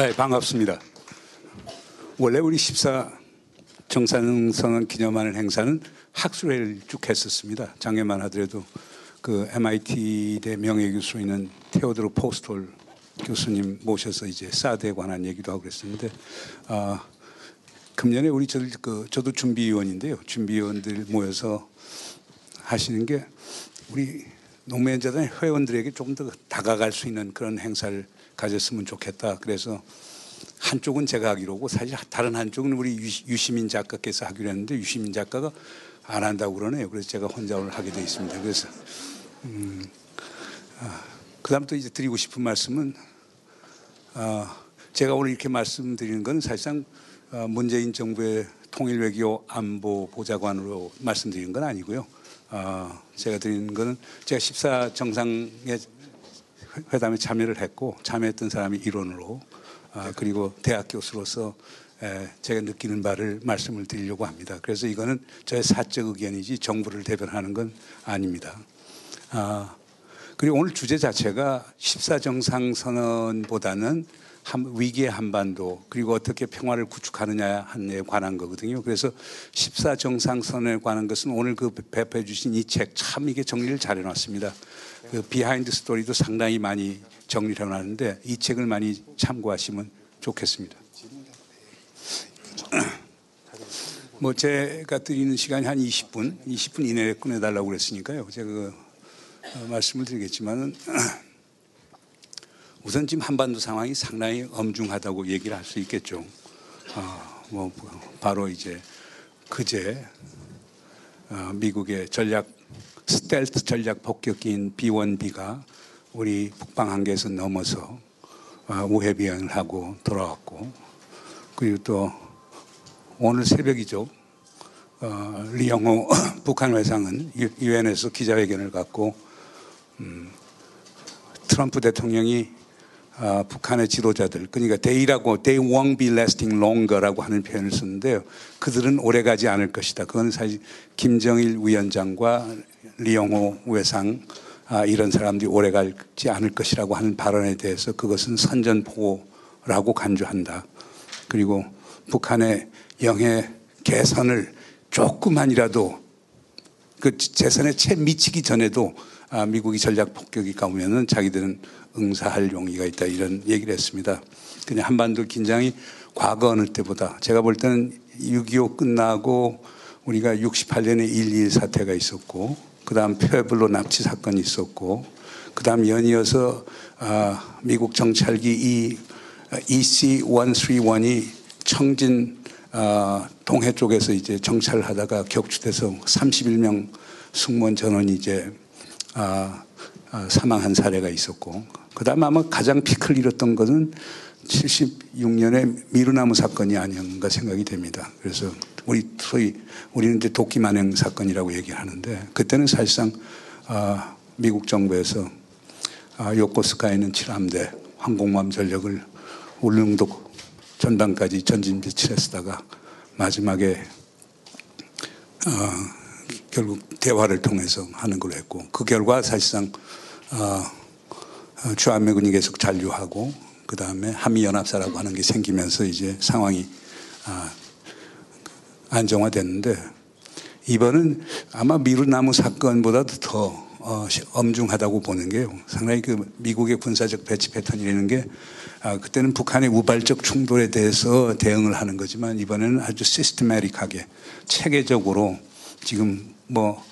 네, 반갑습니다. 원래 우리 14 정상선언 기념하는 행사는 학술회를 쭉 했었습니다. 작년만 하더라도 그 MIT대 명예교수로 있는 테오드로 포스톨 교수님 모셔서 이제 사드에 관한 얘기도 하고 그랬었는데 아, 금년에 우리 저, 그, 저도 준비위원인데요. 준비위원들 모여서 하시는 게 우리 노무현 재단 회원들에게 조금 더 다가갈 수 있는 그런 행사를 가졌으면 좋겠다. 그래서 한쪽은 제가 하기로 하고 사실 다른 한쪽은 우리 유시민 작가께서 하기로 했는데 유시민 작가가 안 한다고 그러네요. 그래서 제가 혼자 오늘 하게 되어 있습니다. 그래서 음, 아, 그다음부터 이제 드리고 싶은 말씀은 아, 제가 오늘 이렇게 말씀드리는 건 사실상 아, 문재인 정부의 통일 외교 안보 보좌관으로 말씀드리는 건 아니고요. 아, 제가 드리는 거는 제가 14 정상에 회담에 참여를 했고 참여했던 사람이 일원으로 아, 그리고 대학 교수로서 에, 제가 느끼는 바를 말씀을 드리려고 합니다. 그래서 이거는 저의 사적 의견이지 정부를 대변하는 건 아닙니다. 아, 그리고 오늘 주제 자체가 14정상선언보다는 한, 위기의 한반도 그리고 어떻게 평화를 구축하느냐 한에 관한 거거든요. 그래서 14정상선언에 관한 것은 오늘 그 배포해 주신 이 책 참 이게 정리를 잘 해놨습니다. 그 behind story도 상당히 많이 정리를 해놨는데 이 책을 많이 참고하시면 좋겠습니다. 뭐 제가 드리는 시간이 한 20분, 20분 이내에 끝내달라고 그랬으니까요. 제가 그 말씀을 드리겠지만은 우선 지금 한반도 상황이 상당히 엄중하다고 얘기를 할 수 있겠죠. 아, 뭐 바로 이제 그제 어, 미국의 전략 스텔트 전략 폭격기인 B1B가 우리 북방 한계에서 넘어서 어, 우회 비행을 하고 돌아왔고 그리고 또 오늘 새벽이죠. 어, 리영호 북한 외상은 유엔에서 기자회견을 갖고 음, 트럼프 대통령이 아, 북한의 지도자들 그러니까 they라고 they won't be lasting longer라고 하는 표현을 썼는데요. 그들은 오래가지 않을 것이다. 그건 사실 김정일 위원장과 리영호 외상 아, 이런 사람들이 오래가지 않을 것이라고 하는 발언에 대해서 그것은 선전포고라고 간주한다. 그리고 북한의 영해 개선을 조금만이라도 그 재선에 채 미치기 전에도 아, 미국이 전략 폭격이 가오면은 자기들은 응사할 용의가 있다 이런 얘기를 했습니다. 그냥 한반도 긴장이 과거 어느 때보다 제가 볼 때는 6.25 끝나고 우리가 68년에 1.2 사태가 있었고 그 다음 페블로 납치 사건이 있었고 그 다음 연이어서 아, 미국 정찰기 이 EC-131이 청진 아, 동해 쪽에서 이제 정찰을 하다가 격추돼서 31명 승무원 전원이 이제 아, 아, 사망한 사례가 있었고 그 다음 아마 가장 피크를 잃었던 것은 76년에 미루나무 사건이 아닌가 생각이 됩니다. 그래서 우리 소위 우리는 이제 도끼 만행 사건이라고 얘기하는데 그때는 사실상 아, 미국 정부에서 아, 요코스카에 있는 7함대 항공모함 전력을 울릉도 전방까지 전진 배치했다가 마지막에 어, 결국 대화를 통해서 하는 걸로 했고 그 결과 사실상 어, 어, 주한미군이 계속 잔류하고 그 다음에 한미연합사라고 하는 게 생기면서 이제 상황이 아, 안정화됐는데 이번은 아마 미루나무 사건보다도 더 어, 엄중하다고 보는 게요. 상당히 그 미국의 군사적 배치 패턴이라는 게 아, 그때는 북한의 우발적 충돌에 대해서 대응을 하는 거지만 이번에는 아주 시스테매틱하게 체계적으로 지금 뭐,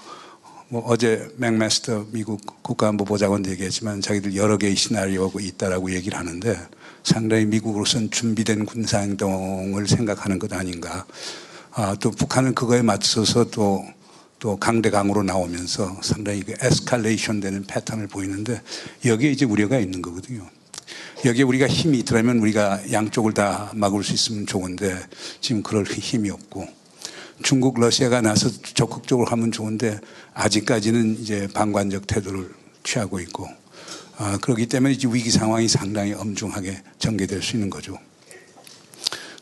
뭐 어제 맥마스터 미국 국가안보보좌관도 얘기했지만 자기들 여러 개의 시나리오가 있다라고 얘기를 하는데 상당히 미국으로선 준비된 군사행동을 생각하는 것 아닌가. 아, 또 북한은 그거에 맞서서 또, 또 강대강으로 나오면서 상당히 그 에스칼레이션 되는 패턴을 보이는데 여기에 이제 우려가 있는 거거든요. 여기에 우리가 힘이 있더라면 우리가 양쪽을 다 막을 수 있으면 좋은데 지금 그럴 힘이 없고 중국, 러시아가 나서 적극적으로 하면 좋은데 아직까지는 이제 방관적 태도를 취하고 있고 아, 그렇기 때문에 이제 위기 상황이 상당히 엄중하게 전개될 수 있는 거죠.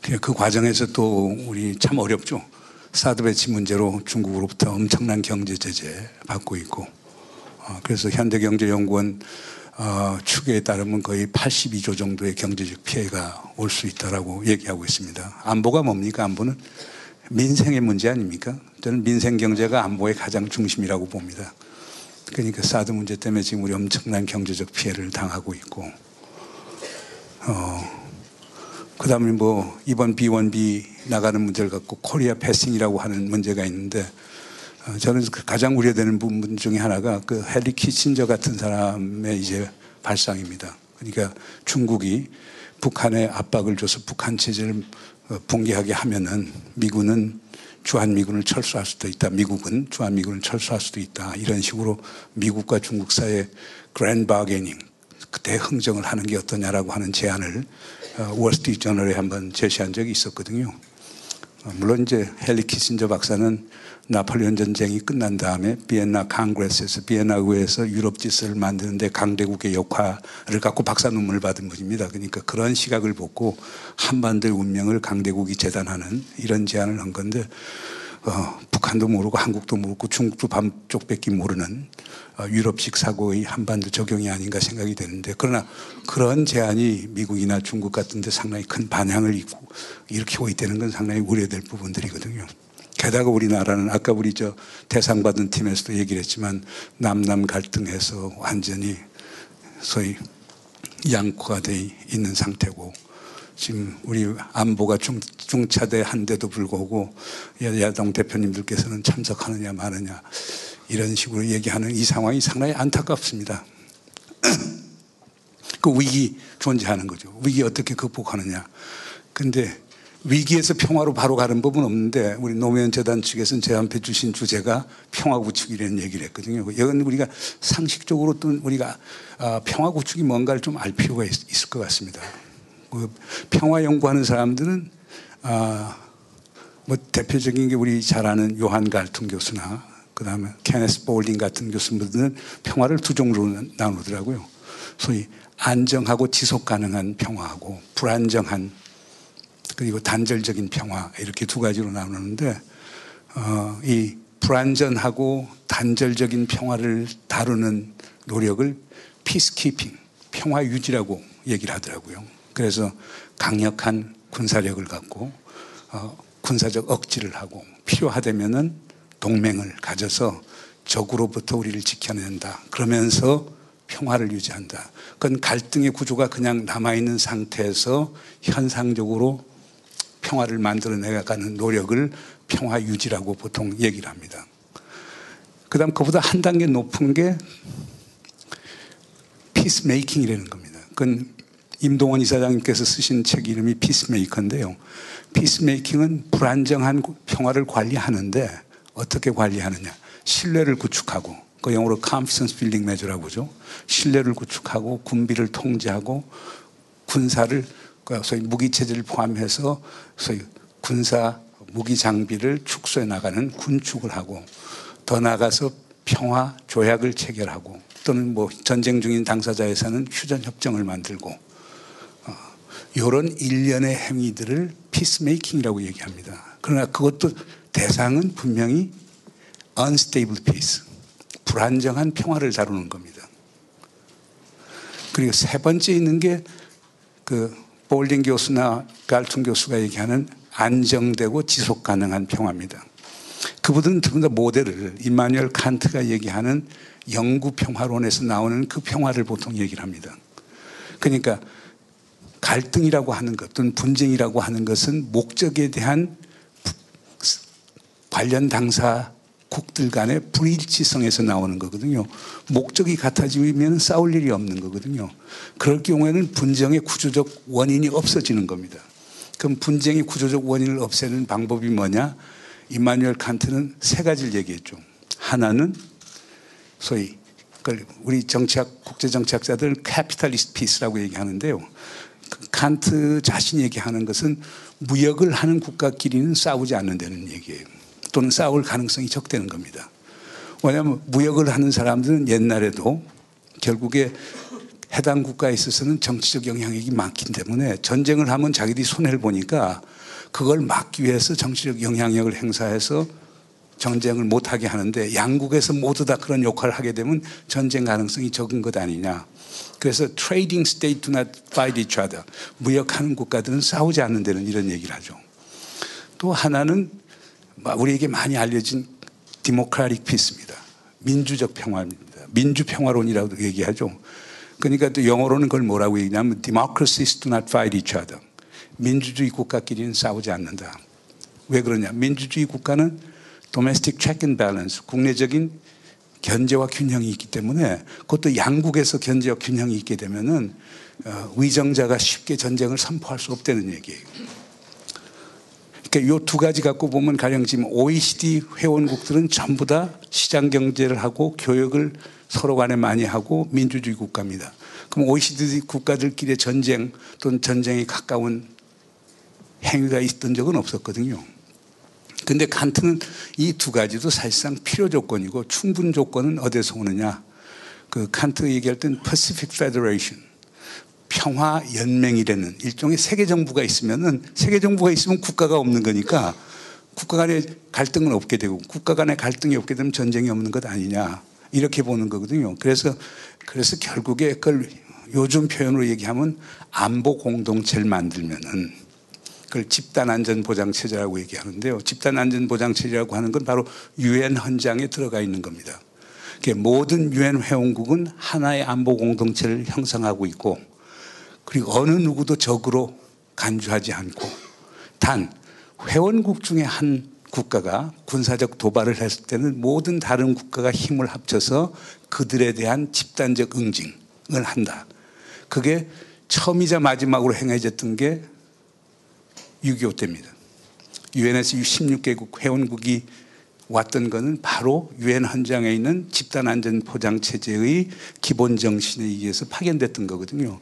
그- 그 과정에서 또 우리 참 어렵죠. 사드 배치 문제로 중국으로부터 엄청난 경제 제재 받고 있고 어, 그래서 현대경제연구원 어, 추계에 따르면 거의 82조 정도의 경제적 피해가 올 수 있다라고 얘기하고 있습니다. 안보가 뭡니까? 안보는 민생의 문제 아닙니까? 저는 민생 경제가 안보의 가장 중심이라고 봅니다. 그러니까 사드 문제 때문에 지금 우리 엄청난 경제적 피해를 당하고 있고, 어, 그 다음에 뭐 이번 B1B 나가는 문제를 갖고 Korea passing이라고 하는 문제가 있는데 어, 저는 그 가장 우려되는 부분 중에 하나가 그 헨리 키친저 같은 사람의 이제 발상입니다. 그러니까 중국이 북한에 압박을 줘서 북한 체제를 어, 붕괴하게 하면은 미군은 주한미군을 철수할 수도 있다. 미국은 주한미군을 철수할 수도 있다. 이런 식으로 미국과 중국 사이에 그랜 바게닝, 대흥정을 하는 게 어떠냐라고 하는 제안을 어, 월스트리트 저널에 한번 제시한 적이 있었거든요. 어, 물론 이제 헨리 키신저 박사는 나폴레온 전쟁이 끝난 다음에 비엔나 강그레스에서 비엔나 의회에서 유럽 질서를 만드는데 강대국의 역할을 갖고 박사 논문을 받은 분입니다. 그러니까 그런 시각을 보고 한반도의 운명을 강대국이 재단하는 이런 제안을 한 건데 어, 북한도 모르고 한국도 모르고 중국도 반쪽밖에 모르는 어, 유럽식 사고의 한반도 적용이 아닌가 생각이 되는데 그러나 그런 제안이 미국이나 중국 같은 데 상당히 큰 반향을 일으키고, 일으키고 있다는 건 상당히 우려될 부분들이거든요. 게다가 우리나라는 아까 우리 저 대상 받은 팀에서도 얘기를 했지만 남남 갈등해서 완전히 소위 양코가 돼 있는 상태고 지금 우리 안보가 중, 중차대한데도 불구하고 야당 대표님들께서는 참석하느냐 마느냐 이런 식으로 얘기하는 이 상황이 상당히 안타깝습니다. 그 위기 존재하는 거죠. 위기 어떻게 극복하느냐. 근데 위기에서 평화로 바로 가는 법은 없는데 우리 노무현 재단 측에서는 제안해 주신 주제가 평화 구축이라는 얘기를 했거든요. 이건 우리가 상식적으로 또 우리가 아, 평화 구축이 뭔가를 좀 알 필요가 있, 을것 같습니다. 그 평화 연구하는 사람들은 아, 뭐 대표적인 게 우리 잘 아는 요한 갈튼 교수나 그다음에 케네스 볼링 같은 교수님들은 평화를 두 종류로 나누더라고요. 소위 안정하고 지속 가능한 평화하고 불안정한 그리고 단절적인 평화 이렇게 두 가지로 나누는데 어, 이 불안전하고 단절적인 평화를 다루는 노력을 피스키핑 평화 유지라고 얘기를 하더라고요. 그래서 강력한 군사력을 갖고 어, 군사적 억지를 하고 필요하다면은 동맹을 가져서 적으로부터 우리를 지켜낸다. 그러면서 평화를 유지한다. 그건 갈등의 구조가 그냥 남아있는 상태에서 현상적으로 평화를 만들어내가는 노력을 평화 유지라고 보통 얘기를 합니다. 그 다음 그보다 한 단계 높은 게 peacemaking이라는 겁니다. 그건 임동원 이사장님께서 쓰신 책 이름이 Peacemaker인데요. peacemaking은 불안정한 평화를 관리하는데 어떻게 관리하느냐. 신뢰를 구축하고 그 영어로 confidence building measure라고 하죠. 신뢰를 구축하고 군비를 통제하고 군사를 그 소위 무기 체제를 포함해서 소위 군사 무기 장비를 축소해 나가는 군축을 하고 더 나아가서 평화 조약을 체결하고 또는 뭐 전쟁 중인 당사자에서는 휴전 협정을 만들고 어, 이런 일련의 행위들을 피스메이킹이라고 얘기합니다. 그러나 그것도 대상은 분명히 unstable peace, 불안정한 평화를 다루는 겁니다. 그리고 세 번째 있는 게 그 볼링 교수나 갈퉁 교수가 얘기하는 안정되고 지속 가능한 평화입니다. 그분들은 전부 다 모델을 이마누엘 칸트가 얘기하는 영구 평화론에서 나오는 그 평화를 보통 얘기를 합니다. 그러니까 갈등이라고 하는 것 또는 분쟁이라고 하는 것은 목적에 대한 관련 당사 국들 간의 불일치성에서 나오는 거거든요. 목적이 같아지면 싸울 일이 없는 거거든요. 그럴 경우에는 분쟁의 구조적 원인이 없어지는 겁니다. 그럼 분쟁의 구조적 원인을 없애는 방법이 뭐냐? 이마누엘 칸트는 세 가지를 얘기했죠. 하나는 소위 우리 정치학 국제 정치학자들 capitalist peace라고 얘기하는데요. 그 칸트 자신이 얘기하는 것은 무역을 하는 국가끼리는 싸우지 않는다는 얘기예요. 또는 싸울 가능성이 적다는 겁니다. 왜냐하면 무역을 하는 사람들은 옛날에도 결국에 해당 국가에 있어서는 정치적 영향력이 많기 때문에 전쟁을 하면 자기들이 손해를 보니까 그걸 막기 위해서 정치적 영향력을 행사해서 전쟁을 못하게 하는데 양국에서 모두 다 그런 역할을 하게 되면 전쟁 가능성이 적은 것 아니냐. 그래서 trading state do not fight each other. 무역하는 국가들은 싸우지 않는 데는 이런 얘기를 하죠. 또 하나는 우리에게 많이 알려진 디모크라틱 피스입니다. 민주적 평화입니다. 민주 평화론이라고 얘기하죠. 그러니까 또 영어로는 그걸 뭐라고 얘기냐면 democracies do not fight each other. 민주주의 국가끼리는 싸우지 않는다. 왜 그러냐? 민주주의 국가는 domestic check and balance, 국내적인 견제와 균형이 있기 때문에 그것도 양국에서 견제와 균형이 있게 되면은 어, 위정자가 쉽게 전쟁을 선포할 수 없다는 얘기예요. 그러니까 이 두 가지 갖고 보면 가령 지금 OECD 회원국들은 전부 다 시장 경제를 하고 교역을 서로 간에 많이 하고 민주주의 국가입니다. 그럼 OECD 국가들끼리의 전쟁 또는 전쟁에 가까운 행위가 있던 적은 없었거든요. 근데 칸트는 이 두 가지도 사실상 필요 조건이고 충분 조건은 어디서 오느냐. 그 칸트 얘기할 땐 Pacific Federation. 평화 연맹이라는 일종의 세계 정부가 있으면은 세계 정부가 있으면 국가가 없는 거니까 국가 간의 갈등은 없게 되고 국가 간의 갈등이 없게 되면 전쟁이 없는 것 아니냐. 이렇게 보는 거거든요. 그래서 그래서 결국에 그걸 요즘 표현으로 얘기하면 안보 공동체를 만들면은 그걸 집단 안전 보장 체제라고 얘기하는데요. 집단 안전 보장 체제라고 하는 건 바로 유엔 헌장에 들어가 있는 겁니다. 모든 유엔 회원국은 하나의 안보 공동체를 형성하고 있고 그리고 어느 누구도 적으로 간주하지 않고 단 회원국 중에 한 국가가 군사적 도발을 했을 때는 모든 다른 국가가 힘을 합쳐서 그들에 대한 집단적 응징을 한다. 그게 처음이자 마지막으로 행해졌던 게 6.25 때입니다. 유엔에서 16개국 회원국이 왔던 것은 바로 유엔 헌장에 있는 집단 안전 보장 체제의 기본 정신에 의해서 파견됐던 거거든요.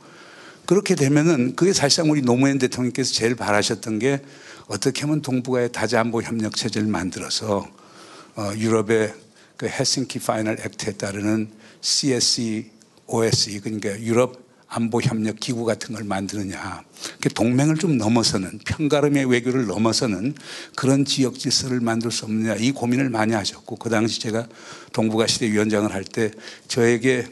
그렇게 되면은 그게 사실상 우리 노무현 대통령께서 제일 바라셨던 게 어떻게 하면 동북아의 다자안보 협력 체제를 만들어서 어, 유럽의 그 Helsinki Final Act에 따르는 CSCE, OSCE 그러니까 유럽 안보 협력 기구 같은 걸 만드느냐. 동맹을 좀 넘어서는 편가름의 외교를 넘어서는 그런 지역 질서를 만들 수 없느냐 이 고민을 많이 하셨고 그 당시 제가 동북아 시대 위원장을 할 때 저에게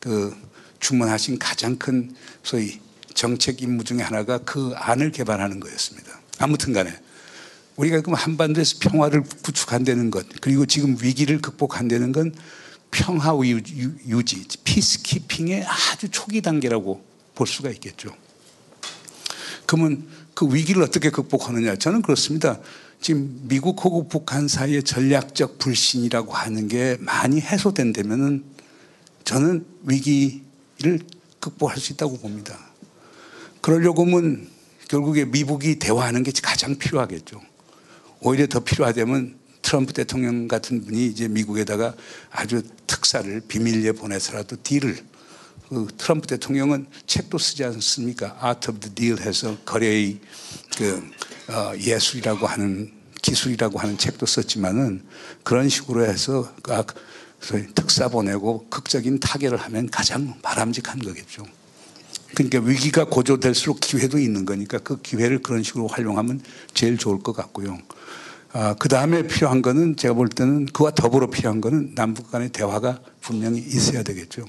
그 주문하신 가장 큰 소위 정책 임무 중에 하나가 그 안을 개발하는 거였습니다. 아무튼 간에 우리가 그럼 한반도에서 평화를 구축한다는 것 그리고 지금 위기를 극복한다는 건 평화 유지, 피스키핑의 아주 초기 단계라고 볼 수가 있겠죠. 그러면 그 위기를 어떻게 극복하느냐? 저는 그렇습니다. 지금 미국하고 북한 사이의 전략적 불신이라고 하는 게 많이 해소된다면은 저는 위기 를 극복할 수 있다고 봅니다. 그러려고 하면 결국에 미국이 대화하는 게 가장 필요하겠죠. 오히려 더 필요하다면 트럼프 대통령 같은 분이 이제 미국에다가 아주 특사를 비밀리에 보내서라도 딜을 그 트럼프 대통령은 책도 쓰지 않습니까? Art of the Deal 해서 거래의 그 어, 예술이라고 하는 기술이라고 하는 책도 썼지만은 그런 식으로 해서 아, 특사 보내고 극적인 타결을 하면 가장 바람직한 거겠죠. 그러니까 위기가 고조될수록 기회도 있는 거니까 그 기회를 그런 식으로 활용하면 제일 좋을 것 같고요. 아, 그 다음에 필요한 거는 제가 볼 때는 그와 더불어 필요한 거는 남북 간의 대화가 분명히 있어야 되겠죠.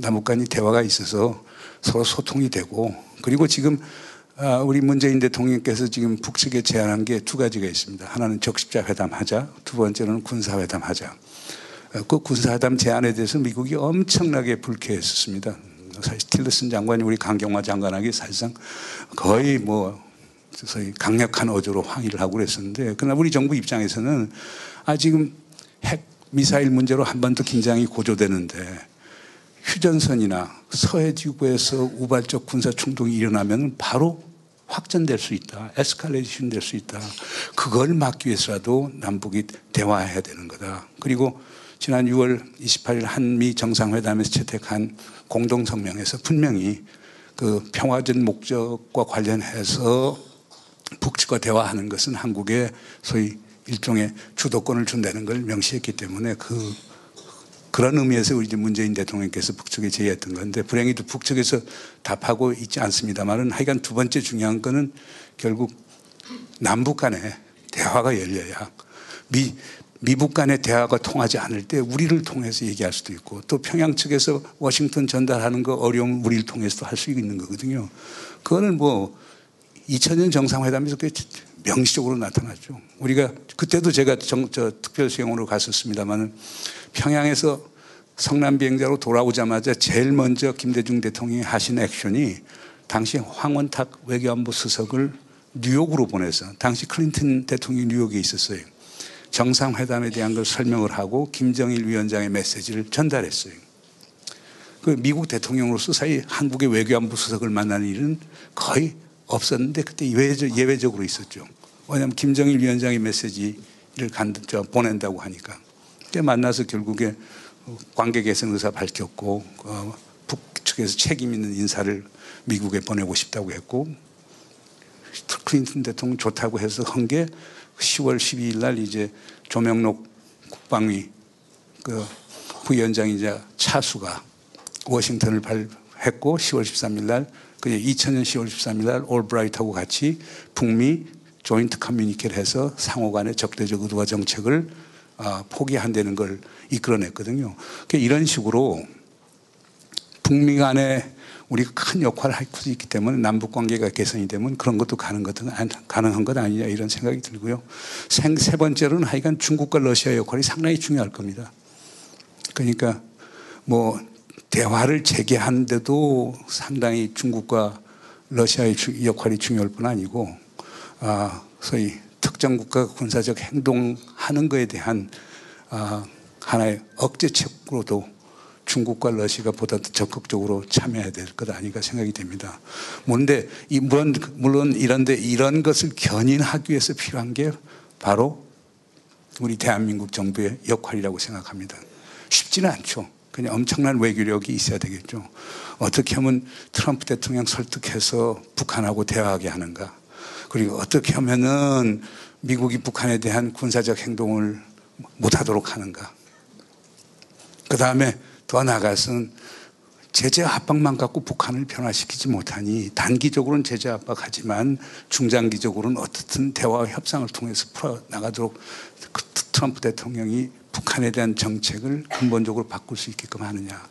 남북 간의 대화가 있어서 서로 소통이 되고 그리고 지금 아, 우리 문재인 대통령께서 지금 북측에 제안한 게 두 가지가 있습니다. 하나는 적십자 회담 하자. 두 번째는 군사 회담 하자. 아, 그 군사 회담 제안에 대해서 미국이 엄청나게 불쾌했었습니다. 사실 틸러슨 장관이 우리 강경화 장관에게 사실상 거의 뭐 소위 강력한 어조로 항의를 하고 그랬었는데 그러나 우리 정부 입장에서는 아 지금 핵 미사일 문제로 한 번 더 긴장이 고조되는데 휴전선이나 서해 지구에서 우발적 군사 충동이 일어나면 바로 확전될 수 있다. 에스컬레이션 될 수 있다. 그걸 막기 위해서라도 남북이 대화해야 되는 거다. 그리고 지난 6월 28일 한미 정상회담에서 채택한 공동 성명에서 분명히 그 평화적 목적과 관련해서 북측과 대화하는 것은 한국에 소위 일종의 주도권을 준다는 걸 명시했기 때문에 그 그런 의미에서 우리 문재인 대통령께서 북측에 제의했던 건데 불행히도 북측에서 답하고 있지 않습니다만은 하여간 두 번째 중요한 거는 결국 남북 간에 대화가 열려야 미 미북 간의 대화가 통하지 않을 때 우리를 통해서 얘기할 수도 있고 또 평양 측에서 워싱턴 전달하는 거 어려움 우리를 통해서도 할 수 있는 거거든요. 그거는 뭐 2000년 정상회담에서 꽤 명시적으로 나타났죠. 우리가 그때도 제가 정, 저 특별 수행으로 갔었습니다만은 평양에서 성남 비행자로 돌아오자마자 제일 먼저 김대중 대통령이 하신 액션이 당시 황원탁 외교안보 수석을 뉴욕으로 보내서 당시 클린턴 대통령이 뉴욕에 있었어요. 정상회담에 대한 걸 설명을 하고 김정일 위원장의 메시지를 전달했어요. 그 미국 대통령으로서 사이 한국의 외교안보 수석을 만나는 일은 거의 없었는데 그때 예외적, 예외적 으로 있었죠. 왜냐하면 김정일 위원장의 메시지를 보낸다고 하니까. 그때 만나서 결국에 관계 개선 의사 밝혔고 어, 북측에서 책임 있는 인사를 미국에 보내고 싶다고 했고 클린턴 대통령 좋다고 해서 한 게 10월 12일 날 이제 조명록 국방위 그 부위원장이자 차수가 워싱턴을 발했고 10월 13일 날 그게 2000년 10월 13일 날 올브라이트하고 같이 북미 조인트 커뮤니케를 해서 상호 간의 적대적 의도와 정책을 아, 포기한다는 걸 이끌어냈거든요. 그러니까 이런 식으로 북미 간에 우리가 큰 역할을 할 수 있기 때문에 남북 관계가 개선이 되면 그런 것도 가능 것은 가능한 것 아니냐 이런 생각이 들고요. 생, 세 번째로는 하여간 중국과 러시아 역할이 상당히 중요할 겁니다. 그러니까 뭐 대화를 재개하는데도 상당히 중국과 러시아의 역할이 중요할 뿐 아니고 아, 소위 특정 국가 군사적 행동하는 것에 대한 아, 하나의 억제책으로도 중국과 러시아가 보다 더 적극적으로 참여해야 될 것 아닌가 생각이 됩니다. 그런데 이 물론 물론 이런데 이런 것을 견인하기 위해서 필요한 게 바로 우리 대한민국 정부의 역할이라고 생각합니다. 쉽지는 않죠. 그냥 엄청난 외교력이 있어야 되겠죠. 어떻게 하면 트럼프 대통령 설득해서 북한하고 대화하게 하는가. 그리고 어떻게 하면은 미국이 북한에 대한 군사적 행동을 못하도록 하는가. 그 다음에 더 나아가서는 제재 압박만 갖고 북한을 변화시키지 못하니 단기적으로는 제재 압박하지만 중장기적으로는 어떻든 대화와 협상을 통해서 풀어 나가도록 그 트럼프 대통령이 북한에 대한 정책을 근본적으로 바꿀 수 있게끔 하느냐.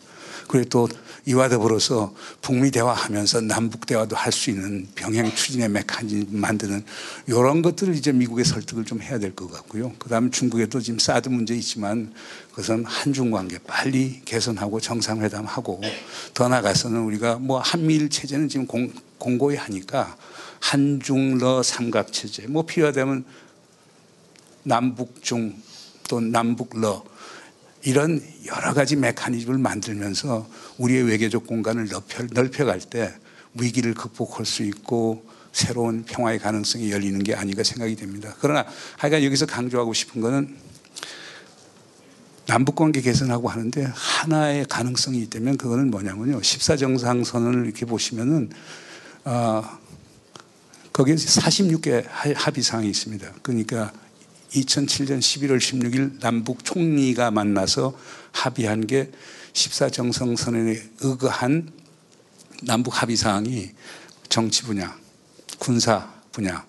그리고 또 이와 더불어서 북미 대화하면서 남북 대화도 할 수 있는 병행 추진의 메커니즘 만드는 이런 것들을 이제 미국의 설득을 좀 해야 될 것 같고요. 그 다음에 중국에도 지금 사드 문제 있지만 그것은 한중 관계 빨리 개선하고 정상회담하고 더 나아가서는 우리가 뭐 한미일 체제는 지금 공, 공고히 하니까 한중러 삼각 체제 뭐 필요하다면 남북중 또 남북러 이런 여러 가지 메커니즘을 만들면서 우리의 외교적 공간을 넓혀, 넓혀 갈 때 위기를 극복할 수 있고 새로운 평화의 가능성이 열리는 게 아닌가 생각이 됩니다. 그러나 하여간 여기서 강조하고 싶은 거는 남북관계 개선하고 하는데 하나의 가능성이 있다면 그거는 뭐냐면요. 14정상선언을 이렇게 보시면은, 어, 거기에 46개 합의사항이 있습니다. 그러니까 2007년 11월 16일 남북 총리가 만나서 합의한 게 14정성선언에 의거한 남북 합의 사항이 정치 분야, 군사 분야,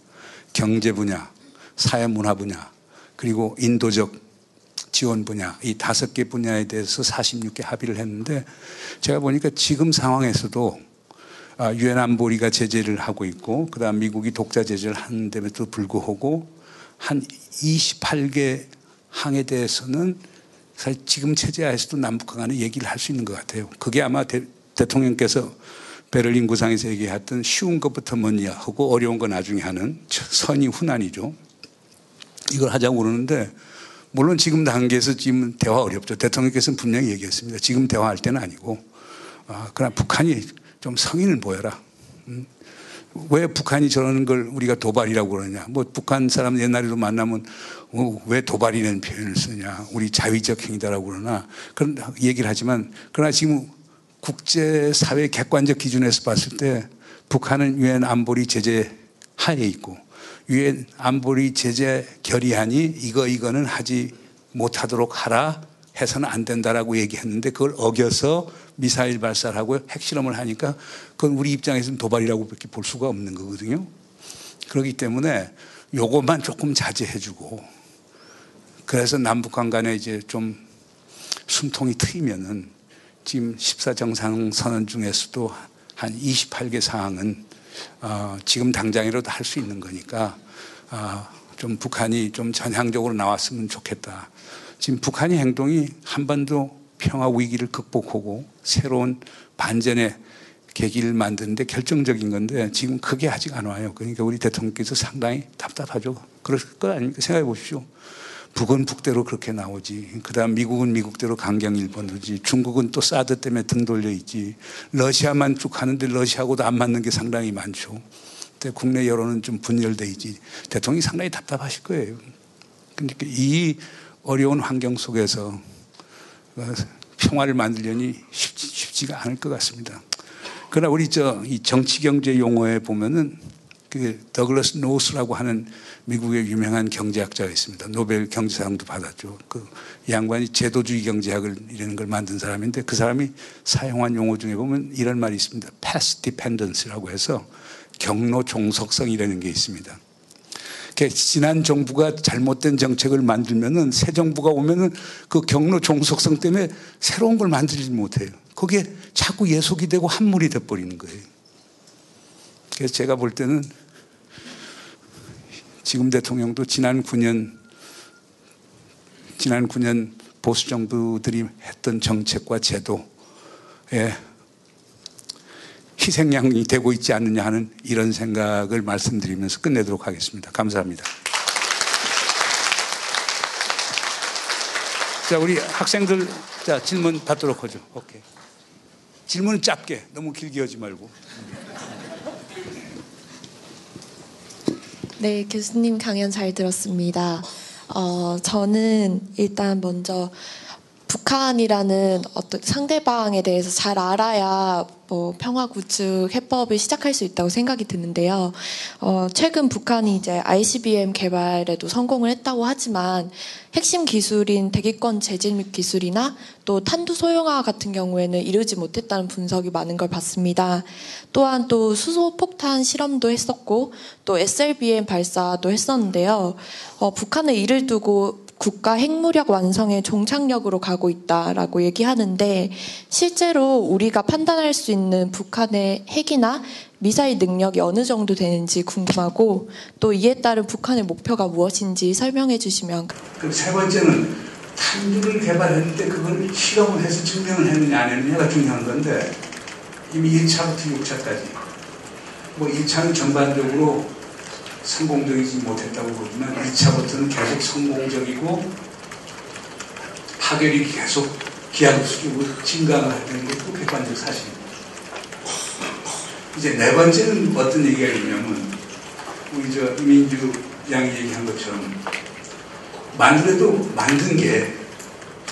경제 분야, 사회 문화 분야, 그리고 인도적 지원 분야 이 다섯 개 분야에 대해서 46개 합의를 했는데 제가 보니까 지금 상황에서도 아, 유엔 안보리가 제재를 하고 있고 그다음 미국이 독자 제재를 하는데도 불구하고 한 28개 항에 대해서는 사실 지금 체제 하에서도 남북 간에 얘기를 할 수 있는 것 같아요. 그게 아마 대, 통령께서 베를린 구상에서 얘기했던 쉬운 것부터 먼저 하고 어려운 거 나중에 하는 선이 훈안이죠. 이걸 하자고 그러는데 물론 지금 단계에서 지금 대화 어렵죠. 대통령께서는 분명히 얘기했습니다. 지금 대화할 때는 아니고 아, 그러나 북한이 좀 성인을 보여라. 음, 왜 북한이 저러는 걸 우리가 도발이라고 그러냐. 뭐 북한 사람 옛날에도 만나면 어, 왜 도발이라는 표현을 쓰냐. 우리 자위적 행위다라고 그러나 그런 얘기를 하지만 그러나 지금 국제사회 객관적 기준에서 봤을 때 북한은 유엔 안보리 제재 하에 있고 유엔 안보리 제재 결의안이 이거 이거는 하지 못하도록 하라 해서는 안 된다라고 얘기했는데 그걸 어겨서 미사일 발사를 하고 핵실험을 하니까 그건 우리 입장에서는 도발이라고밖에 볼 수가 없는 거거든요. 그렇기 때문에 요것만 조금 자제해주고 그래서 남북한 간에 이제 좀 숨통이 트이면은 지금 14정상 선언 중에서도 한 28개 사항은 어, 지금 당장이라도 할 수 있는 거니까 어, 좀 북한이 좀 전향적으로 나왔으면 좋겠다. 지금 북한의 행동이 한반도 평화 위기를 극복하고 새로운 반전의 계기를 만드는데 결정적인 건데 지금 그게 아직 안 와요. 그러니까 우리 대통령께서 상당히 답답하죠. 그럴 거 아닙니까? 생각해 보십시오. 북은 북대로 그렇게 나오지. 그 다음 미국은 미국대로 강경 일본으로지. 중국은 또 사드 때문에 등 돌려 있지. 러시아만 쭉 하는데 러시아하고도 안 맞는 게 상당히 많죠. 근데 국내 여론은 좀 분열돼 있지. 대통령이 상당히 답답하실 거예요. 그러니까 이 어려운 환경 속에서 어, 평화를 만들려니 쉽지, 쉽지가 않을 것 같습니다. 그러나 우리 저 이 정치 경제 용어에 보면은 그 더글러스 노스라고 하는 미국의 유명한 경제학자가 있습니다. 노벨 경제상도 받았죠. 그 양반이 제도주의 경제학을 이런 걸 만든 사람인데 그 사람이 사용한 용어 중에 보면 이런 말이 있습니다. path dependency라고 해서 경로 종속성이라는 게 있습니다. 지난 정부가 잘못된 정책을 만들면은 새 정부가 오면은 그 경로 종속성 때문에 새로운 걸 만들지 못해요. 거기에 자꾸 예속이 되고 함몰이 돼버리는 거예요. 그래서 제가 볼 때는 지금 대통령도 지난 9년 지난 9년 보수 정부들이 했던 정책과 제도에 희생양이 되고 있지 않느냐 하는 이런 생각을 말씀드리면서 끝내도록 하겠습니다. 감사합니다. 자, 우리 학생들 자, 질문 받도록 하죠. 오케이. 질문은 짧게 너무 길게 하지 말고. 네, 교수님 강연 잘 들었습니다. 어, 저는 일단 먼저 북한이라는 어떤 상대방에 대해서 잘 알아야 뭐 평화 구축 해법을 시작할 수 있다고 생각이 드는데요. 어, 최근 북한이 이제 ICBM 개발에도 성공을 했다고 하지만 핵심 기술인 대기권 재진입 기술이나 또 탄두 소형화 같은 경우에는 이루지 못했다는 분석이 많은 걸 봤습니다. 또한 또 수소 폭탄 실험도 했었고 또 SLBM 발사도 했었는데요. 어, 북한은 이를 두고 국가 핵무력 완성의 종착역으로 가고 있다라고 얘기하는데 실제로 우리가 판단할 수 있는 북한의 핵이나 미사일 능력이 어느 정도 되는지 궁금하고 또 이에 따른 북한의 목표가 무엇인지 설명해 주시면 그리고 세 번째는 탄두를 개발했는데 그걸 실험을 해서 증명을 했느냐 안 했느냐가 중요한 건데 이미 1차부터 6차까지. 뭐 1차는 전반적으로 성공적이지 못했다고 보지만 1차부터는 계속 성공적이고 파괴력이 계속 기하급수적으로 게또 객관적 사실입니다. 이제 네 번째는 어떤 얘기가 있냐면 우리 저 이민주 양이 얘기한 것처럼 만들어도 만든 게